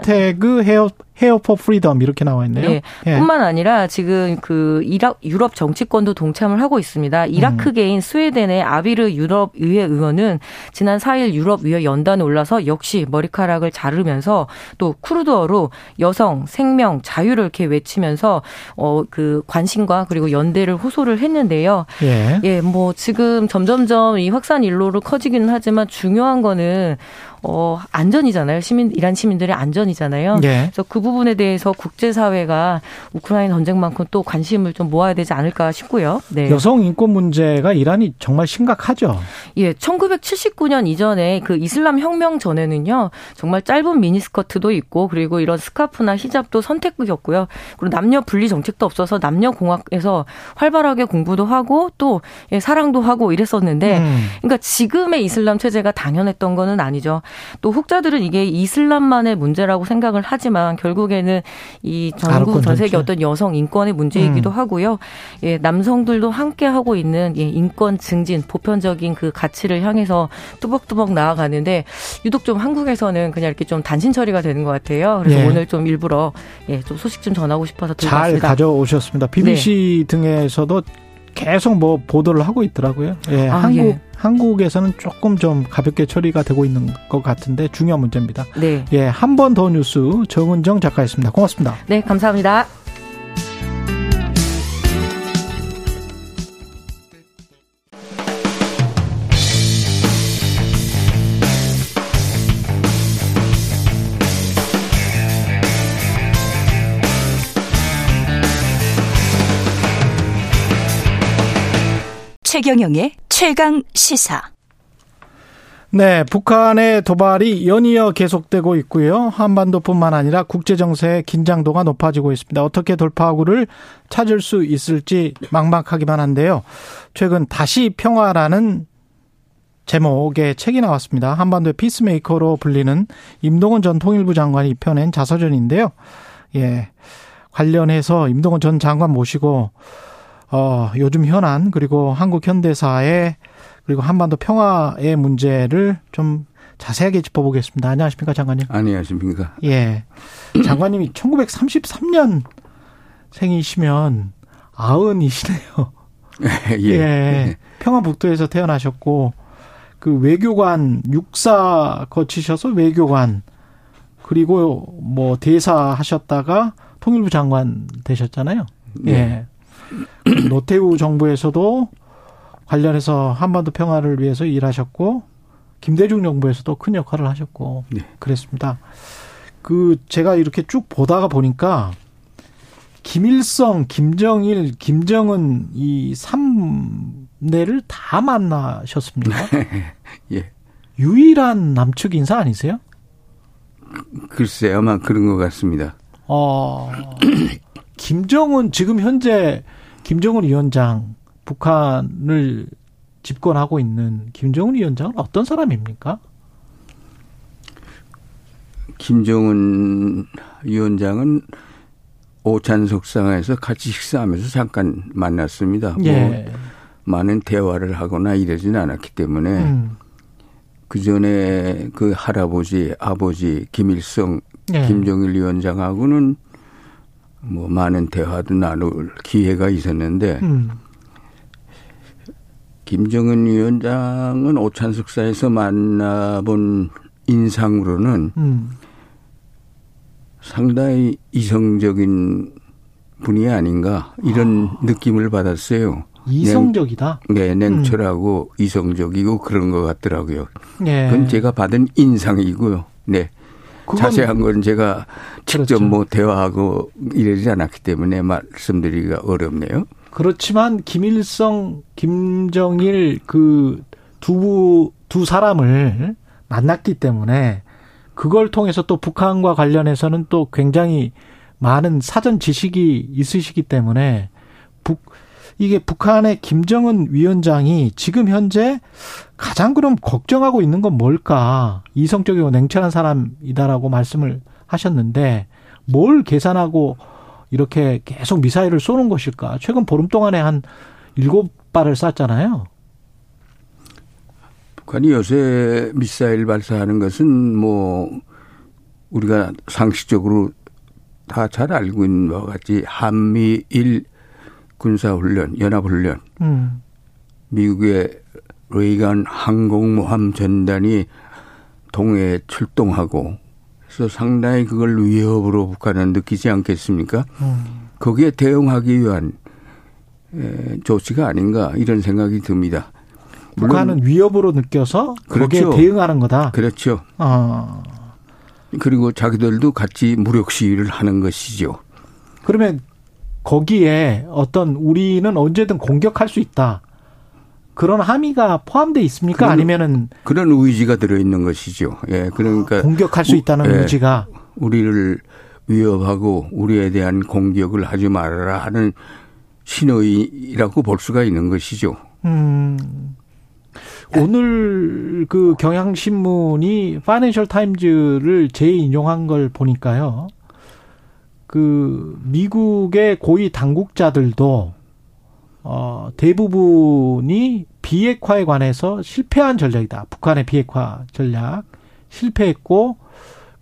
해시태그 hair hair for freedom 이렇게 나와 있네요. 예. 예. 뿐만 아니라 지금 그 이라, 유럽 정치권도 동참을 하고 있습니다. 이라크계인 음. 스웨덴의 아비르 유럽 의회 의원은 지난 4일 유럽 의회 연단에 올라서 역시 머리카락을 자르면서 또 쿠르드어로 여성 생명 자유를 이렇게 외치면서 어 그 관심과 그리고 연대를 호소를 했는데요. 예. 예, 뭐 지금 점점점 이 확산 일로로 커지기는 하지만 중요한 거는 어, 안전이잖아요. 시민, 이란 시민들의 안전이잖아요. 예. 그래서 그 부분에 대해서 국제사회가 우크라이나 전쟁만큼 또 관심을 좀 모아야 되지 않을까 싶고요. 네. 여성 인권 문제가 이란이 정말 심각하죠. 예. 1979년 이전에 그 이슬람 혁명 전에는요. 정말 짧은 미니스커트도 있고 그리고 이런 스카프나 히잡도 선택이었고요. 그리고 남녀 분리 정책도 없어서 남녀 공학에서 활발하게 공부도 하고 또 예, 사랑도 하고 이랬었는데 음. 그러니까 지금의 이슬람 체제가 당연했던 거는 아니죠. 또 혹자들은 이게 이슬람만의 문제라고 생각을 하지만 결국에는 이 전국 전 세계 어떤 여성 인권의 문제이기도 음. 하고요. 예, 남성들도 함께 하고 있는 예, 인권 증진, 보편적인 그 가치를 향해서 뚜벅뚜벅 나아가는데 유독 좀 한국에서는 그냥 이렇게 좀 단신 처리가 되는 것 같아요. 그래서 예. 오늘 좀 일부러 예, 좀 소식 좀 전하고 싶어서 들어왔습니다. 잘 가져오셨습니다. BBC 네. 등에서도 계속 뭐 보도를 하고 있더라고요. 예, 아, 한국 예. 한국에서는 조금 좀 가볍게 처리가 되고 있는 것 같은데 중요한 문제입니다. 네. 예, 한 번 더 뉴스 정은정 작가였습니다. 고맙습니다. 네, 감사합니다. 최경영의 최강 시사. 네, 북한의 도발이 연이어 계속되고 있고요. 한반도뿐만 아니라 국제 정세의 긴장도가 높아지고 있습니다. 어떻게 돌파구를 찾을 수 있을지 막막하기만 한데요. 최근 다시 평화라는 제목의 책이 나왔습니다. 한반도의 peacemaker로 불리는 임동원 전 통일부 장관이 펴낸 자서전인데요. 예. 관련해서 임동원 전 장관 모시고 어, 요즘 현안 그리고 한국 현대사의 그리고 한반도 평화의 문제를 좀 자세하게 짚어보겠습니다. 안녕하십니까, 장관님? 안녕하십니까? 예. 장관님이 1933년 생이시면 아흔이시네요. 예. 예. 평화북도에서 태어나셨고, 그 외교관, 육사 거치셔서 외교관, 그리고 뭐 대사 하셨다가 통일부 장관 되셨잖아요. 네. 예. 노태우 정부에서도 관련해서 한반도 평화를 위해서 일하셨고 김대중 정부에서도 큰 역할을 하셨고 네. 그랬습니다. 그 제가 이렇게 쭉 보다가 보니까 김일성, 김정일, 김정은 이 삼내를 다 만나셨습니다. 예. 유일한 남측 인사 아니세요? 글쎄 아마 그런 것 같습니다. 어, 김정은 지금 현재 김정은 위원장 북한을 집권하고 있는 김정은 위원장은 어떤 사람입니까? 김정은 위원장은 오찬 속상에서 같이 식사하면서 잠깐 만났습니다. 뭐 예. 뭐 많은 대화를 하거나 이러진 않았기 때문에 음. 그 전에 그 할아버지, 아버지 김일성, 예. 김정일 위원장하고는 뭐 많은 대화도 나눌 기회가 있었는데 음. 김정은 위원장은 오찬숙사에서 만나본 인상으로는 음. 상당히 이성적인 분이 아닌가 이런 아. 느낌을 받았어요. 이성적이다. 냉, 네, 냉철하고 음. 이성적이고 그런 것 같더라고요. 네. 그건 제가 받은 인상이고요. 네. 자세한 건 제가 직접 그렇죠. 뭐 대화하고 이러지 않았기 때문에 말씀드리기가 어렵네요. 그렇지만 김일성, 김정일 그 두두 사람을 만났기 때문에 그걸 통해서 또 북한과 관련해서는 또 굉장히 많은 사전 지식이 있으시기 때문에 북 이게 북한의 김정은 위원장이 지금 현재 가장 그럼 걱정하고 있는 건 뭘까? 이성적이고 냉철한 사람이다라고 말씀을 하셨는데 뭘 계산하고 이렇게 계속 미사일을 쏘는 것일까? 최근 보름 동안에 한 일곱 발을 쐈잖아요. 북한이 요새 미사일 발사하는 것은 뭐 우리가 상식적으로 다 잘 알고 있는 바와 같이 한미일 군사훈련, 연합훈련, 음. 미국의 레이간 항공모함 전단이 동해에 출동하고 그래서 상당히 그걸 위협으로 북한은 느끼지 않겠습니까? 음. 거기에 대응하기 위한 조치가 아닌가 이런 생각이 듭니다. 북한은 위협으로 느껴서 거기에 그렇죠. 대응하는 거다. 그렇죠. 어. 그리고 자기들도 같이 무력 시위를 하는 것이죠. 그러면 거기에 어떤 우리는 언제든 공격할 수 있다. 그런 함의가 포함되어 있습니까? 그런, 아니면은 그런 의지가 들어 있는 것이죠. 예, 그러니까 공격할 수 있다는 우, 예, 의지가 우리를 위협하고 우리에 대한 공격을 하지 말아라 하는 신호이라고 볼 수가 있는 것이죠. 음. 오늘 그 경향신문이 파이낸셜 타임즈를 재인용한 걸 보니까요. 그 미국의 고위 당국자들도 어 대부분이 비핵화에 관해서 실패한 전략이다. 북한의 비핵화 전략 실패했고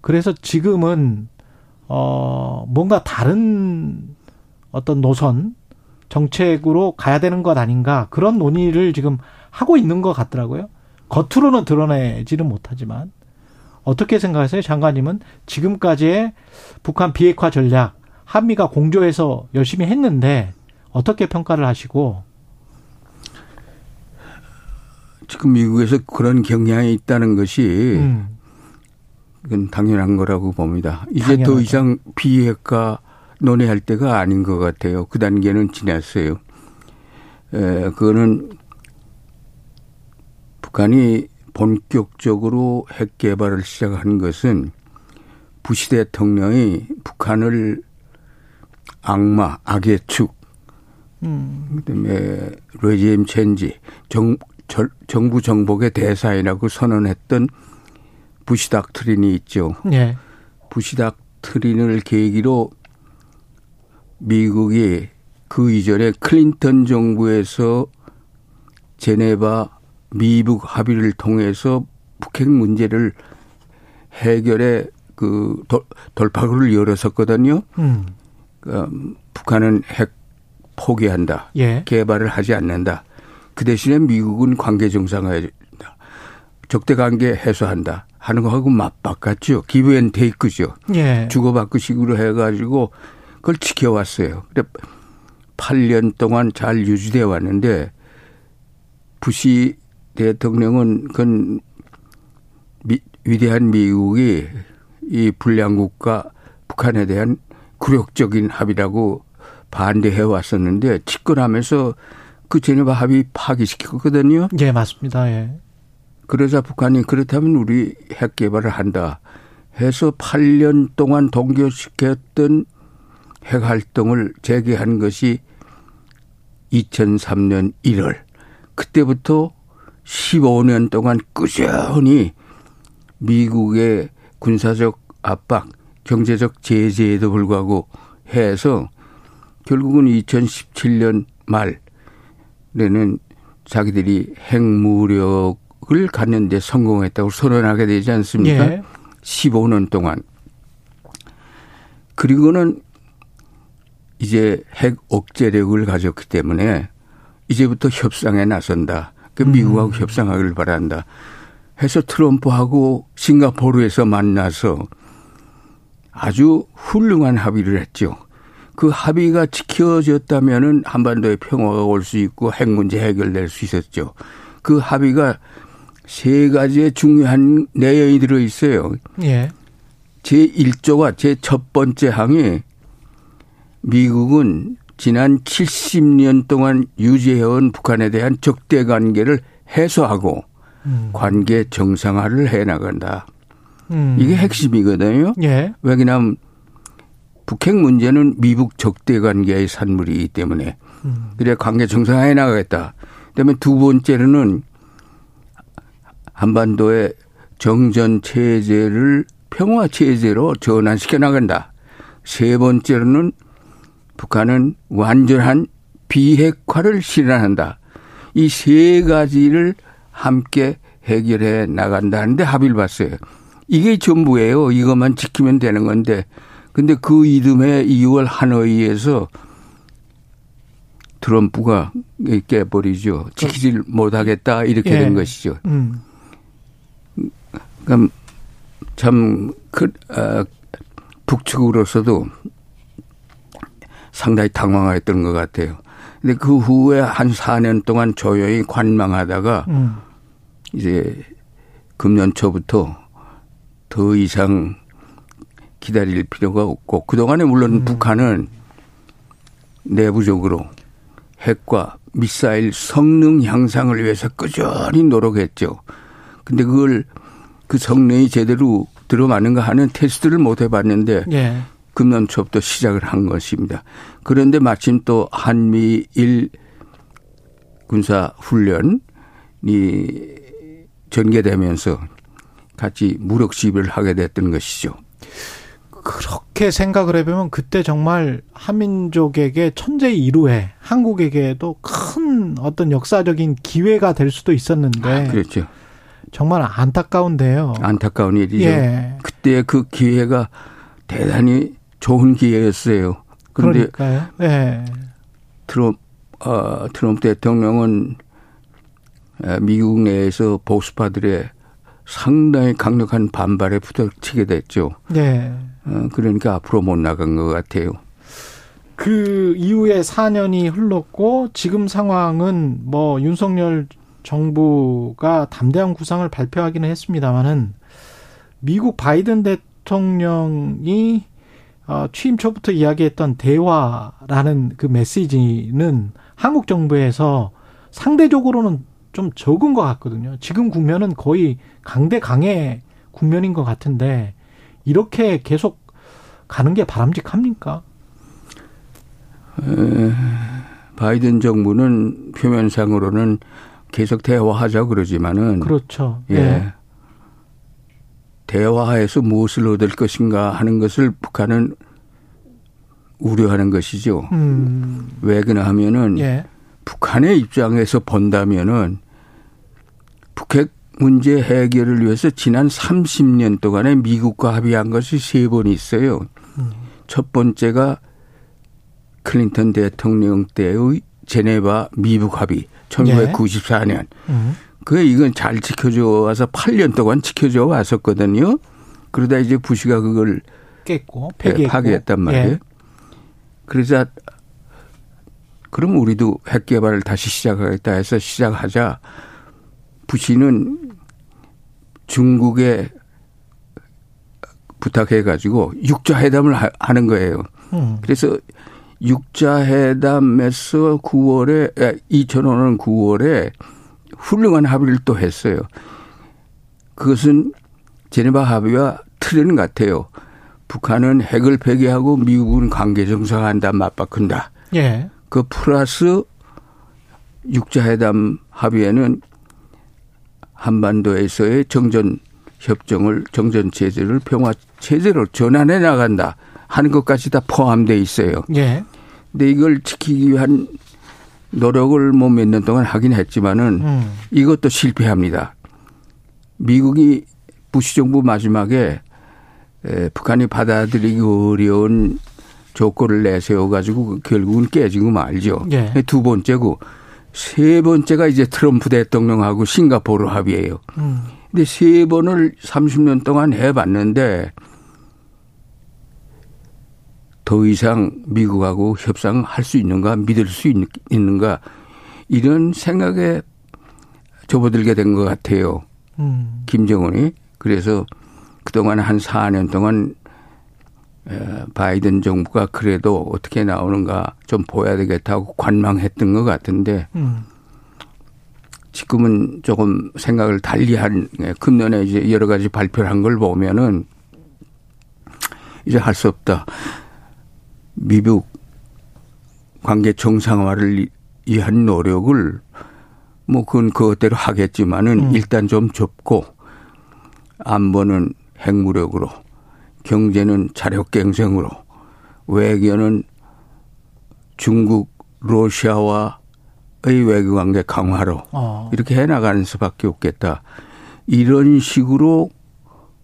그래서 지금은 어 뭔가 다른 어떤 노선 정책으로 가야 되는 것 아닌가 그런 논의를 지금 하고 있는 것 같더라고요. 겉으로는 드러내지는 못하지만 어떻게 생각하세요, 장관님은 지금까지의 북한 비핵화 전략 한미가 공조해서 열심히 했는데 어떻게 평가를 하시고 지금 미국에서 그런 경향이 있다는 것이 음. 그건 당연한 거라고 봅니다. 이제 당연하죠. 더 이상 비핵화 논의할 때가 아닌 것 같아요. 그 단계는 지났어요. 에, 그거는 북한이 본격적으로 핵 개발을 시작한 것은 부시 대통령이 북한을 악마, 악의 축, 음. 그다음에 regime change, 정, 절, 정부 전복의 대상이라고 선언했던 부시 doctrine이 있죠. 네. 부시 doctrine을 계기로 미국이 그 이전에 클린턴 정부에서 제네바 미북 합의를 통해서 북핵 문제를 해결해 그 돌파구를 열었었거든요. 음. 그 북한은 핵 포기한다. 예. 개발을 하지 않는다. 그 대신에 미국은 관계 정상화한다. 적대 관계 해소한다. 하는 거하고 맞바꿨죠. 기브앤 테이크죠. 예. 주고받고 식으로 해가지고 그걸 지켜왔어요. 근데 8년 동안 잘 유지돼 왔는데 부시 대통령은 그건 미, 위대한 미국이 이 불량국가 북한에 대한 굴욕적인 합의라고 반대해 왔었는데 집권하면서 그 제네바 합의 파기시켰거든요. 예, 맞습니다. 예. 그러자 북한이 그렇다면 우리 핵 개발을 한다 해서 8년 동안 동결시켰던 핵 활동을 재개한 것이 2003년 1월. 그때부터 15년 동안 꾸준히 미국의 군사적 압박, 경제적 제재에도 불구하고 해서 결국은 2017년 말에는 자기들이 핵무력을 갖는데 성공했다고 선언하게 되지 않습니까? 예. 15년 동안. 그리고는 이제 핵 억제력을 가졌기 때문에 이제부터 협상에 나선다. 그 미국하고 음. 협상하기를 바란다. 해서 트럼프하고 싱가포르에서 만나서 아주 훌륭한 합의를 했죠. 그 합의가 지켜졌다면은 한반도에 평화가 올 수 있고 핵 문제 해결될 수 있었죠. 그 합의가 세 가지의 중요한 내용이 들어 있어요. 예. 제 1조가 제첫 번째 항에 미국은 지난 70년 동안 유지해온 북한에 대한 적대 관계를 해소하고 음. 관계 정상화를 해 나간다. 음. 이게 핵심이거든요. 예. 왜냐하면 북핵 문제는 미북 적대 관계의 산물이기 때문에 음. 그래 관계 정상화해 나가겠다. 그다음에 두 번째로는 한반도의 정전 체제를 평화 체제로 전환시켜 나간다. 세 번째로는 북한은 완전한 비핵화를 실현한다. 이 세 가지를 함께 해결해 나간다는데 합의를 봤어요. 이게 전부예요. 이것만 지키면 되는 건데. 근데 그 이듬해 2월 하노이에서 트럼프가 깨버리죠. 지키질 못하겠다 이렇게 예. 된 것이죠. 음. 그럼 참 그, 어, 북측으로서도 상당히 당황했던 것 같아요. 근데 그 후에 한 4년 동안 조용히 관망하다가 음. 이제 금년 초부터 더 이상 기다릴 필요가 없고 그동안에 물론 음. 북한은 내부적으로 핵과 미사일 성능 향상을 위해서 꾸준히 노력했죠. 근데 그걸 그 성능이 제대로 들어맞는가 하는 테스트를 못 해봤는데 예. 금년 초부터 시작을 한 것입니다. 그런데 마침 또 한미일 군사 훈련이 전개되면서 같이 무력 시비를 하게 됐던 것이죠. 그렇게 생각을 해보면 그때 정말 한민족에게 천재 이루에 한국에게도 큰 어떤 역사적인 기회가 될 수도 있었는데. 아, 그렇죠. 정말 안타까운데요. 안타까운 일이죠. 예. 그때 그 기회가 대단히 좋은 기회였어요. 그런데 그러니까요. 예. 트럼프, 어, 트럼프 대통령은 미국 내에서 보수파들의 상당히 강력한 반발에 부닥치게 됐죠. 네. 어, 그러니까 앞으로 못 나간 것 같아요. 그 이후에 4년이 흘렀고 지금 상황은 뭐 윤석열 정부가 담대한 구상을 발표하기는 했습니다만은 미국 바이든 대통령이 어, 취임 초부터 이야기했던 대화라는 그 메시지는 한국 정부에서 상대적으로는 좀 적은 것 같거든요. 지금 국면은 거의 강대 강의 국면인 것 같은데 이렇게 계속 가는 게 바람직합니까? 에, 바이든 정부는 표면상으로는 계속 대화하자 그러지만은 그렇죠. 예. 예. 대화해서 무엇을 얻을 것인가 하는 것을 북한은 우려하는 것이죠. 음. 왜 그러냐 하면은 예. 북한의 입장에서 본다면은 북핵 문제 해결을 위해서 지난 30년 동안에 미국과 합의한 것이 세 번 있어요. 음. 첫 번째가 클린턴 대통령 때의 제네바 미북 합의 1994년. 예. 음. 그 이건 잘 지켜져 와서 8년 동안 지켜져 왔었거든요. 그러다 이제 부시가 그걸 깼고 폐기 파기했단 말이에요. 예. 그러자 그럼 우리도 핵 개발을 다시 시작하겠다 해서 시작하자 부시는 중국에 부탁해 가지고 육자 회담을 하는 거예요. 음. 그래서 육자 회담에서 9월에 2005년 9월에 훌륭한 합의를 또 했어요. 그것은 제네바 합의와 틀은 같아요. 북한은 핵을 폐기하고 미국은 관계 정상화한다 맞바꾼다. 예. 그 플러스 육자회담 합의에는 한반도에서의 정전 협정을 정전 체제를 평화 체제로 전환해 나간다 하는 것까지 다 포함돼 있어요. 예. 근데 이걸 지키기 위한 노력을 뭐 몇 년 동안 하긴 했지만은 음. 이것도 실패합니다. 미국이 부시 정부 마지막에 에, 북한이 받아들이기 어려운 조건을 내세워 가지고 결국은 깨지고 말죠. 예. 두 번째고 세 번째가 이제 트럼프 대통령하고 싱가포르 합의예요. 음. 근데 세 번을 30년 동안 해봤는데 더 이상 미국하고 협상할 수 있는가 믿을 수 있는가 이런 생각에 접어들게 된 것 같아요. 음. 김정은이 그래서 그동안 한 4년 동안 바이든 정부가 그래도 어떻게 나오는가 좀 보여야 되겠다고 관망했던 것 같은데 음. 지금은 조금 생각을 달리한 예, 금년에 이제 여러 가지 발표를 한 걸 보면은 이제 할 수 없다. 미국 관계 정상화를 위한 노력을 뭐 그건 그것대로 하겠지만은 음. 일단 좀 좁고 안보는 핵무력으로 경제는 자력갱생으로 외교는 중국 러시아와의 외교관계 강화로 어. 이렇게 해나가는 수밖에 없겠다. 이런 식으로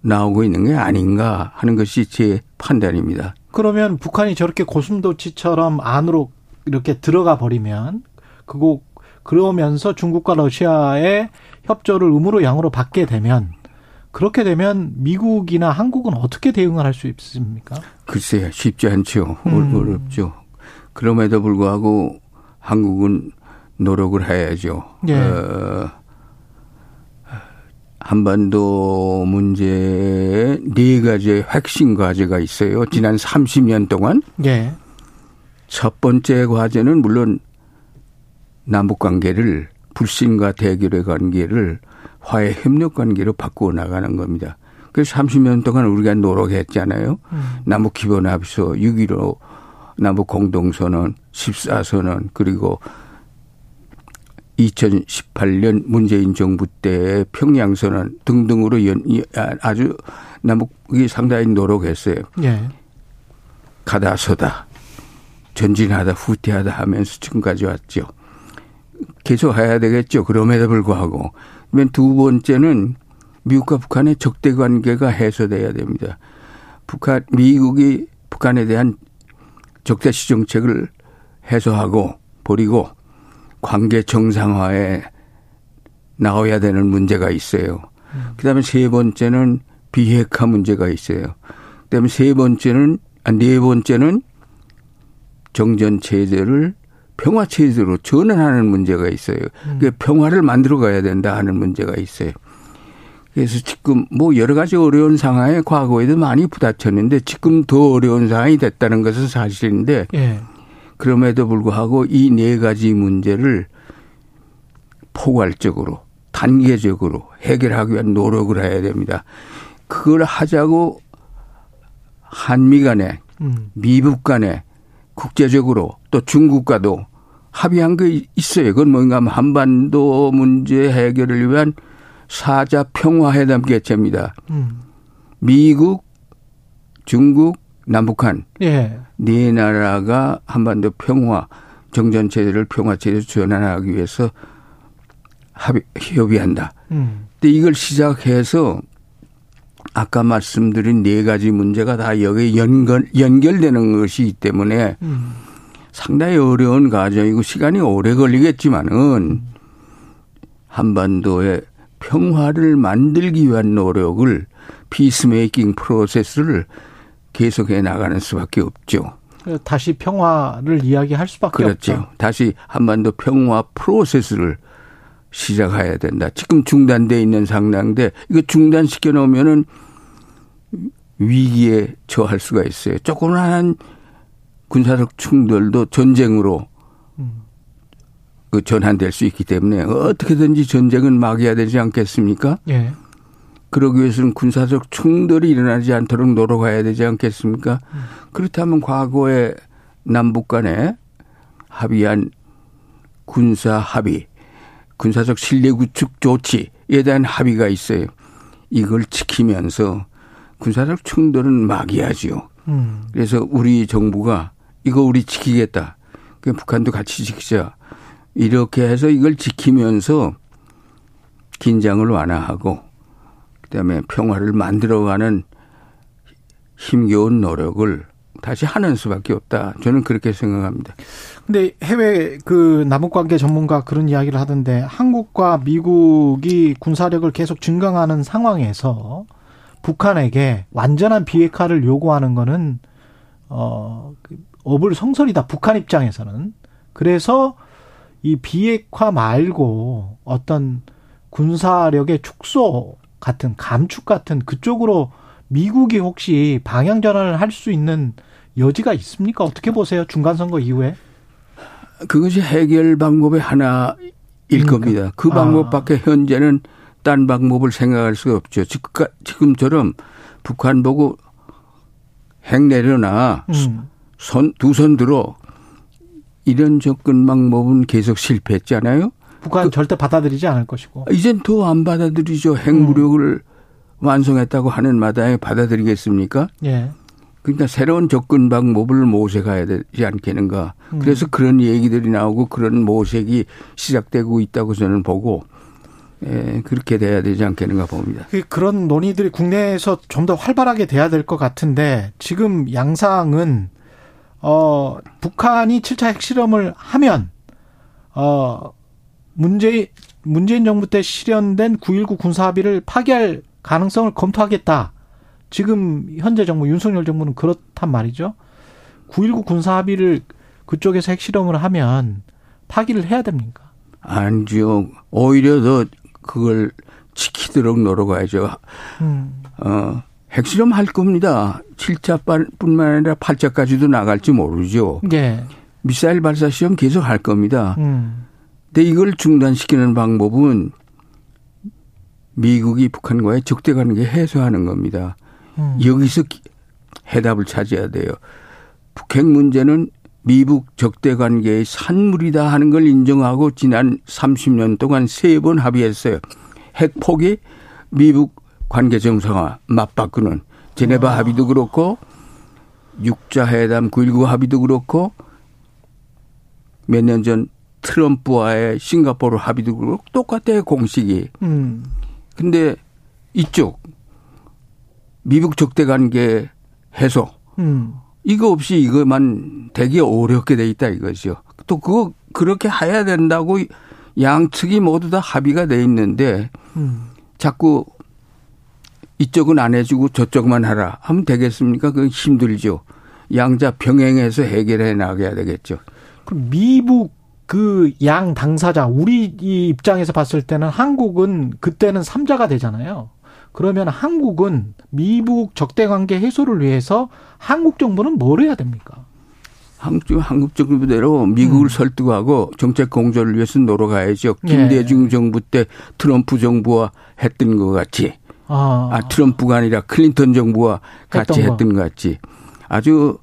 나오고 있는 게 아닌가 하는 것이 제 판단입니다. 그러면 북한이 저렇게 고슴도치처럼 안으로 이렇게 들어가 버리면 그거 그러면서 중국과 러시아의 협조를 음으로 양으로 받게 되면 그렇게 되면 미국이나 한국은 어떻게 대응을 할 수 있습니까? 글쎄요, 쉽지 않죠. 음. 어렵죠. 그럼에도 불구하고 한국은 노력을 해야죠. 예. 어, 한반도 문제에 네 가지의 핵심 과제가 있어요. 지난 30년 동안. 예. 첫 번째 과제는 물론 남북 관계를 불신과 대결의 관계를 화해 협력 관계로 바꾸어 나가는 겁니다. 그래서 30년 동안 우리가 노력했잖아요. 음. 남북 기본 합의서 6.15 남북 공동선언 14선언 그리고 2018년 문재인 정부 때 평양 선언 등등으로 연, 아주 남북이 상당히 노력했어요. 예. 가다 서다 전진하다 후퇴하다 하면서 지금까지 왔죠. 계속 해야 되겠죠. 그럼에도 불구하고. 두 번째는 미국과 북한의 적대 관계가 해소돼야 됩니다. 북한, 미국이 북한에 대한 적대시 정책을 해소하고 버리고 관계 정상화에 나와야 되는 문제가 있어요. 그 다음에 세 번째는 비핵화 문제가 있어요. 그 다음에 세 번째는, 아, 네 번째는 정전 체제를 평화 체제로 전환하는 문제가 있어요. 음. 그 평화를 만들어 가야 된다 하는 문제가 있어요. 그래서 지금 뭐 여러 가지 어려운 상황에 과거에도 많이 부닥쳤는데 지금 더 어려운 상황이 됐다는 것은 사실인데 예. 그럼에도 불구하고 이 네 가지 문제를 포괄적으로 단계적으로 해결하기 위한 노력을 해야 됩니다. 그걸 하자고 한미 간에 음. 미북 간에 국제적으로 또 중국과도 합의한 게 있어요. 그건 뭔가 하면 한반도 문제 해결을 위한 사자 평화회담 개최입니다. 음. 미국, 중국, 남북한 예. 네 나라가 한반도 평화 정전 체제를 평화 체제로 전환하기 위해서 합의 협의한다. 음. 근데 이걸 시작해서 아까 말씀드린 네 가지 문제가 다 여기에 연결, 연결되는 것이기 때문에 음. 상당히 어려운 과정이고 시간이 오래 걸리겠지만은 한반도의 평화를 만들기 위한 노력을 피스메이킹 프로세스를 계속해 나가는 수밖에 없죠. 다시 평화를 이야기할 수밖에 그렇죠. 없죠. 다시 한반도 평화 프로세스를 시작해야 된다. 지금 중단돼 있는 상황인데 이거 중단시켜 놓으면은 위기에 처할 수가 있어요. 조그만한 군사적 충돌도 전쟁으로 그 전환될 수 있기 때문에 어떻게든지 전쟁은 막아야 되지 않겠습니까? 예. 그러기 위해서는 군사적 충돌이 일어나지 않도록 노력해야 되지 않겠습니까? 음. 그렇다면 과거에 남북 간에 합의한 군사 합의 군사적 신뢰 구축 조치에 대한 합의가 있어요. 이걸 지키면서 군사적 충돌은 막이야지요. 음. 그래서 우리 정부가 이거 우리 지키겠다. 그 북한도 같이 지키자. 이렇게 해서 이걸 지키면서 긴장을 완화하고 그다음에 평화를 만들어가는 힘겨운 노력을 다시 하는 수밖에 없다. 저는 그렇게 생각합니다. 근데 해외 그 남북 관계 전문가 그런 이야기를 하던데 한국과 미국이 군사력을 계속 증강하는 상황에서 북한에게 완전한 비핵화를 요구하는 거는 어그 어불성설이다. 북한 입장에서는. 그래서 이 비핵화 말고 어떤 군사력의 축소 같은 감축 같은 그쪽으로 미국이 혹시 방향 전환을 할 수 있는 여지가 있습니까? 어떻게 보세요? 중간 선거 이후에? 그것이 해결 방법의 하나일 그러니까. 겁니다. 그 아. 방법밖에 아. 현재는 딴 방법을 생각할 수가 없죠. 지금처럼 북한 보고 핵 내려놔 음. 손두 손 들어 이런 접근 방법은 계속 실패했잖아요. 북한 그, 절대 받아들이지 않을 것이고. 이젠 더 안 받아들이죠. 핵 무력을 음. 완성했다고 하는 마당에 받아들이겠습니까? 예. 그러니까 새로운 접근 방법을 모색해야 되지 않겠는가. 음. 그래서 그런 얘기들이 나오고 그런 모색이 시작되고 있다고 저는 보고 예, 그렇게 돼야 되지 않겠는가 봅니다. 그 그런 논의들이 국내에서 좀 더 활발하게 돼야 될 것 같은데 지금 양상은 어 북한이 7차 핵실험을 하면 어 문재인 문재인 정부 때 실현된 9.19 군사합의를 파기할 가능성을 검토하겠다. 지금 현재 정부 윤석열 정부는 그렇단 말이죠. 9.19 군사합의를 그쪽에서 핵실험을 하면 파기를 해야 됩니까? 아니죠. 오히려 더 그걸 지키도록 노력해야죠. 음. 어, 핵실험 할 겁니다. 7차뿐만 아니라 8차까지도 나갈지 모르죠. 네. 미사일 발사 시험 계속 할 겁니다. 음. 근데 이걸 중단시키는 방법은 미국이 북한과의 적대 관계 해소하는 겁니다. 음. 여기서 해답을 찾아야 돼요. 북핵 문제는 미북 적대 관계의 산물이다 하는 걸 인정하고 지난 30년 동안 세 번 합의했어요. 핵 포기, 미북 관계 정상화 맞바꾸는 제네바 와. 합의도 그렇고 육자 회담 9.19 합의도 그렇고 몇 년 전 트럼프와의 싱가포르 합의도 그렇고 똑같아요 공식이. 음. 근데 이쪽 미북 적대 관계 해소 음. 이거 없이 이것만 되게 어렵게 돼 있다 이거죠. 또 그거 그렇게 해야 된다고 양측이 모두 다 합의가 돼 있는데 음. 자꾸 이쪽은 안 해주고 저쪽만 하라 하면 되겠습니까? 그건 힘들죠. 양자 병행해서 해결해 나가야 되겠죠. 그럼 미국 그 양 당사자 우리 입장에서 봤을 때는 한국은 그때는 삼자가 되잖아요. 그러면 한국은 미국 적대 관계 해소를 위해서 한국 정부는 뭘 해야 됩니까? 한국, 한국 정부대로 미국을 음. 설득하고 정책 공조를 위해서 노력해야죠. 김대중 예. 정부 때 트럼프 정부와 했던 것 같이. 아, 아 트럼프가 아니라 클린턴 정부와 같이 했던, 했던 것 같이. 아주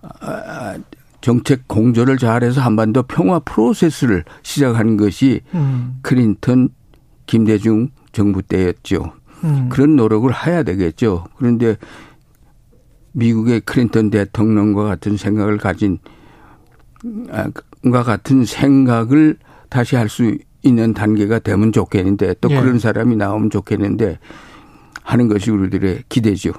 아, 정책 공조를 잘해서 한반도 평화 프로세스를 시작한 것이 음. 클린턴 김대중 정부 때였죠. 음. 그런 노력을 해야 되겠죠. 그런데 미국의 클린턴 대통령과 같은 생각을 가진 아, 과 같은 생각을 다시 할 수 있는 단계가 되면 좋겠는데 또 예. 그런 사람이 나오면 좋겠는데 하는 것이 우리들의 기대죠.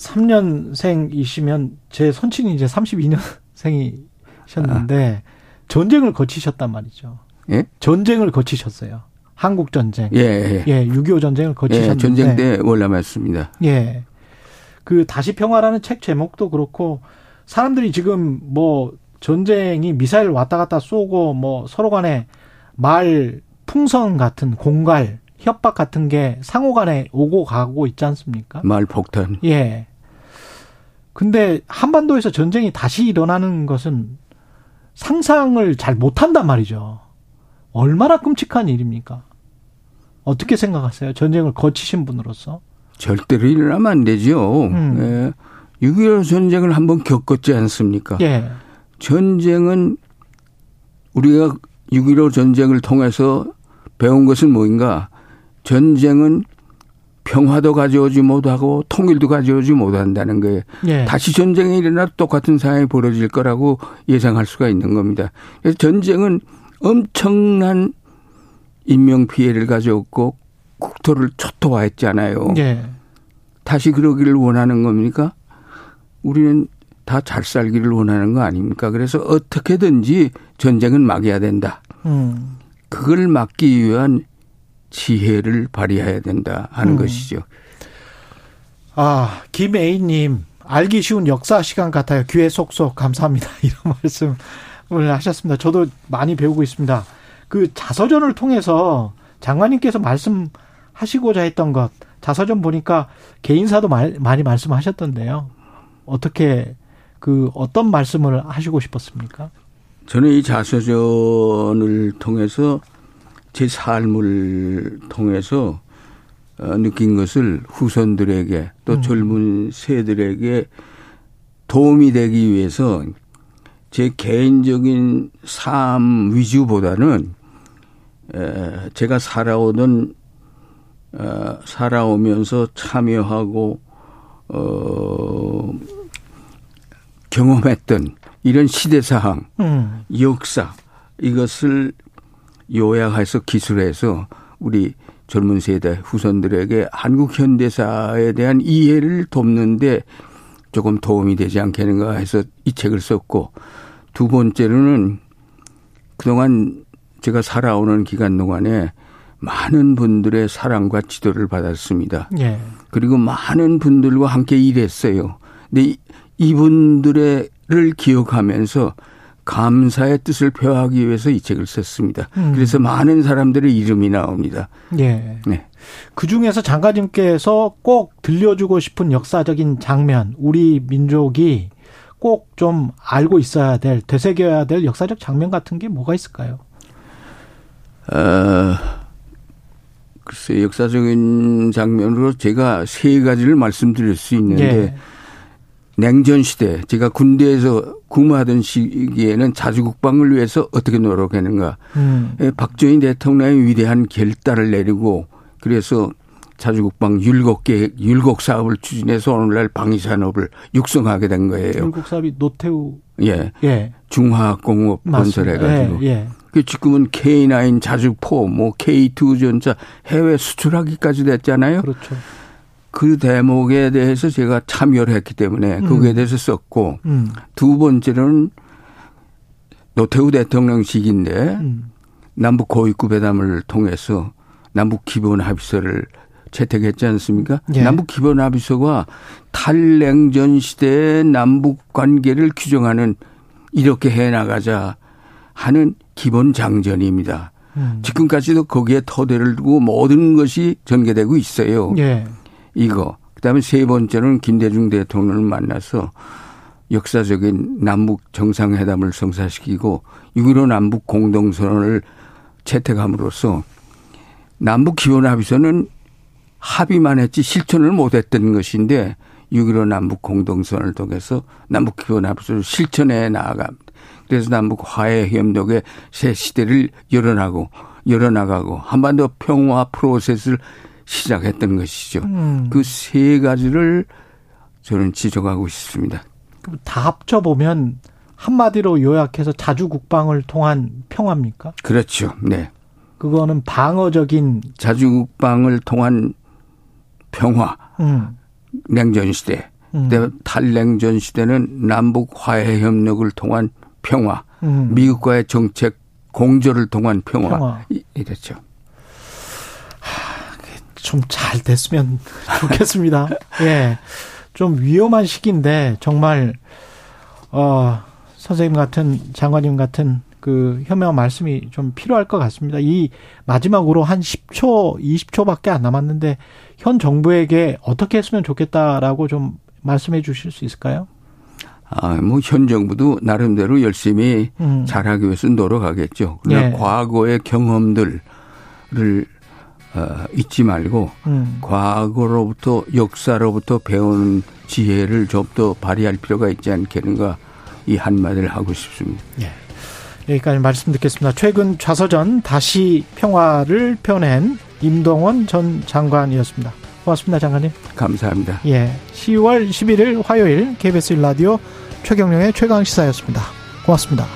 33년생이시면 제 손친이 이제 32년생이셨는데 아. 전쟁을 거치셨단 말이죠. 예? 전쟁을 거치셨어요. 한국 전쟁. 예, 예. 예, 6.25 전쟁을 거치셨는데. 예, 전쟁 때 월남했습니다. 예. 그 다시 평화라는 책 제목도 그렇고 사람들이 지금 뭐 전쟁이 미사일 왔다 갔다 쏘고 뭐 서로 간에 말 풍선 같은 공갈 협박 같은 게 상호 간에 오고 가고 있지 않습니까? 말 폭탄. 예. 근데 한반도에서 전쟁이 다시 일어나는 것은 상상을 잘 못한단 말이죠. 얼마나 끔찍한 일입니까? 어떻게 생각하세요? 전쟁을 거치신 분으로서? 절대로 일어나면 안 되죠. 음. 예. 6.25 전쟁을 한번 겪었지 않습니까? 예. 전쟁은 우리가 6.15 전쟁을 통해서 배운 것은 뭐인가? 전쟁은 평화도 가져오지 못하고 통일도 가져오지 못한다는 거예요. 예. 다시 전쟁이 일어나도 똑같은 상황이 벌어질 거라고 예상할 수가 있는 겁니다. 그래서 전쟁은 엄청난 인명 피해를 가져왔고 국토를 초토화했잖아요. 네. 다시 그러기를 원하는 겁니까? 우리는 다 잘 살기를 원하는 거 아닙니까? 그래서 어떻게든지 전쟁은 막아야 된다. 음. 그걸 막기 위한 지혜를 발휘해야 된다 하는 음. 것이죠. 아, 김애인님, 알기 쉬운 역사 시간 같아요. 귀에 쏙쏙 감사합니다. 이런 말씀을 하셨습니다. 저도 많이 배우고 있습니다. 그 자서전을 통해서 장관님께서 말씀하시고자 했던 것 자서전 보니까 개인사도 말, 많이 말씀하셨던데요. 어떻게 그 어떤 말씀을 하시고 싶었습니까? 저는 이 자서전을 통해서 제 삶을 통해서 어, 느낀 것을 후손들에게 또 음. 젊은 세들에게 도움이 되기 위해서 제 개인적인 삶 위주보다는 제가 살아오던 어, 살아오면서 참여하고 어 경험했던 이런 시대 사항, 음. 역사 이것을 요약해서 기술해서 우리 젊은 세대 후손들에게 한국 현대사에 대한 이해를 돕는데 조금 도움이 되지 않겠는가 해서 이 책을 썼고 두 번째로는 그동안 제가 살아오는 기간 동안에 많은 분들의 사랑과 지도를 받았습니다. 예. 그리고 많은 분들과 함께 일했어요. 근데 이분들을 기억하면서 감사의 뜻을 표하기 위해서 이 책을 썼습니다. 음. 그래서 많은 사람들의 이름이 나옵니다. 예. 네. 그 중에서 장관님께서 꼭 들려주고 싶은 역사적인 장면, 우리 민족이 꼭 좀 알고 있어야 될, 되새겨야 될 역사적 장면 같은 게 뭐가 있을까요? 어, 글쎄, 역사적인 장면으로 제가 세 가지를 말씀드릴 수 있는데, 예. 냉전 시대 제가 군대에서 근무하던 시기에는 자주 국방을 위해서 어떻게 노력했는가. 음. 예, 박정희 대통령의 위대한 결단을 내리고 그래서 자주국방 율곡 계획, 율곡 사업을 추진해서 오늘날 방위 산업을 육성하게 된 거예요. 율곡 사업이 노태우 예. 예. 중화공업 건설해가지고. 예. 예. 그 지금은 K9 자주포, 뭐 K2 전차 해외 수출하기까지 됐잖아요. 그렇죠. 그 대목에 대해서 제가 참여를 했기 때문에 거기에 음. 대해서 썼고 음. 두 번째는 노태우 대통령 시기인데 음. 남북 고위급 회담을 통해서 남북 기본 합의서를 채택했지 않습니까? 예. 남북 기본 합의서가 탈냉전 시대의 남북 관계를 규정하는 이렇게 해 나가자 하는 기본 장전입니다. 음. 지금까지도 거기에 토대를 두고 모든 것이 전개되고 있어요. 예. 이거. 그다음에 세 번째는 김대중 대통령을 만나서 역사적인 남북 정상회담을 성사시키고 6.15 남북 공동선언을 채택함으로써 남북 기본 합의서는 합의만 했지 실천을 못했던 것인데 6.15 남북 공동선언을 통해서 남북 기본 합의서를 실천해 나아갑니다. 그래서 남북 화해 협력의 새 시대를 열어나고 열어나가고 한반도 평화 프로세스를 시작했던 것이죠. 음. 그세 가지를 저는 지적하고 싶습니다. 다 합쳐 보면 한마디로 요약해서 자주 국방을 통한 평화입니까? 그렇죠. 네. 그거는 방어적인 자주 국방을 통한 평화. 음. 냉전 시대. 음. 탈냉전 시대는 남북 화해 협력을 통한 평화. 음. 미국과의 정책 공조를 통한 평화. 평화. 이랬죠. 좀 잘 됐으면 좋겠습니다. 예. 좀 위험한 시기인데 정말 어 선생님 같은 장관님 같은 그 현명한 말씀이 좀 필요할 것 같습니다. 이 마지막으로 한 10초, 20초밖에 안 남았는데 현 정부에게 어떻게 했으면 좋겠다라고 좀 말씀해 주실 수 있을까요? 아, 뭐, 현 정부도 나름대로 열심히 음. 잘하기 위해서 노력하겠죠. 그러나 예. 과거의 경험들을 어, 잊지 말고 음. 과거로부터 역사로부터 배우는 지혜를 좀 더 발휘할 필요가 있지 않겠는가 이 한마디를 하고 싶습니다. 예. 여기까지 말씀 듣겠습니다. 최근 좌서전 다시 평화를 펴낸 임동원 전 장관이었습니다. 고맙습니다, 장관님. 감사합니다. 예. 10월 11일 화요일 KBS 라디오 최경령의 최강 시사였습니다. 고맙습니다.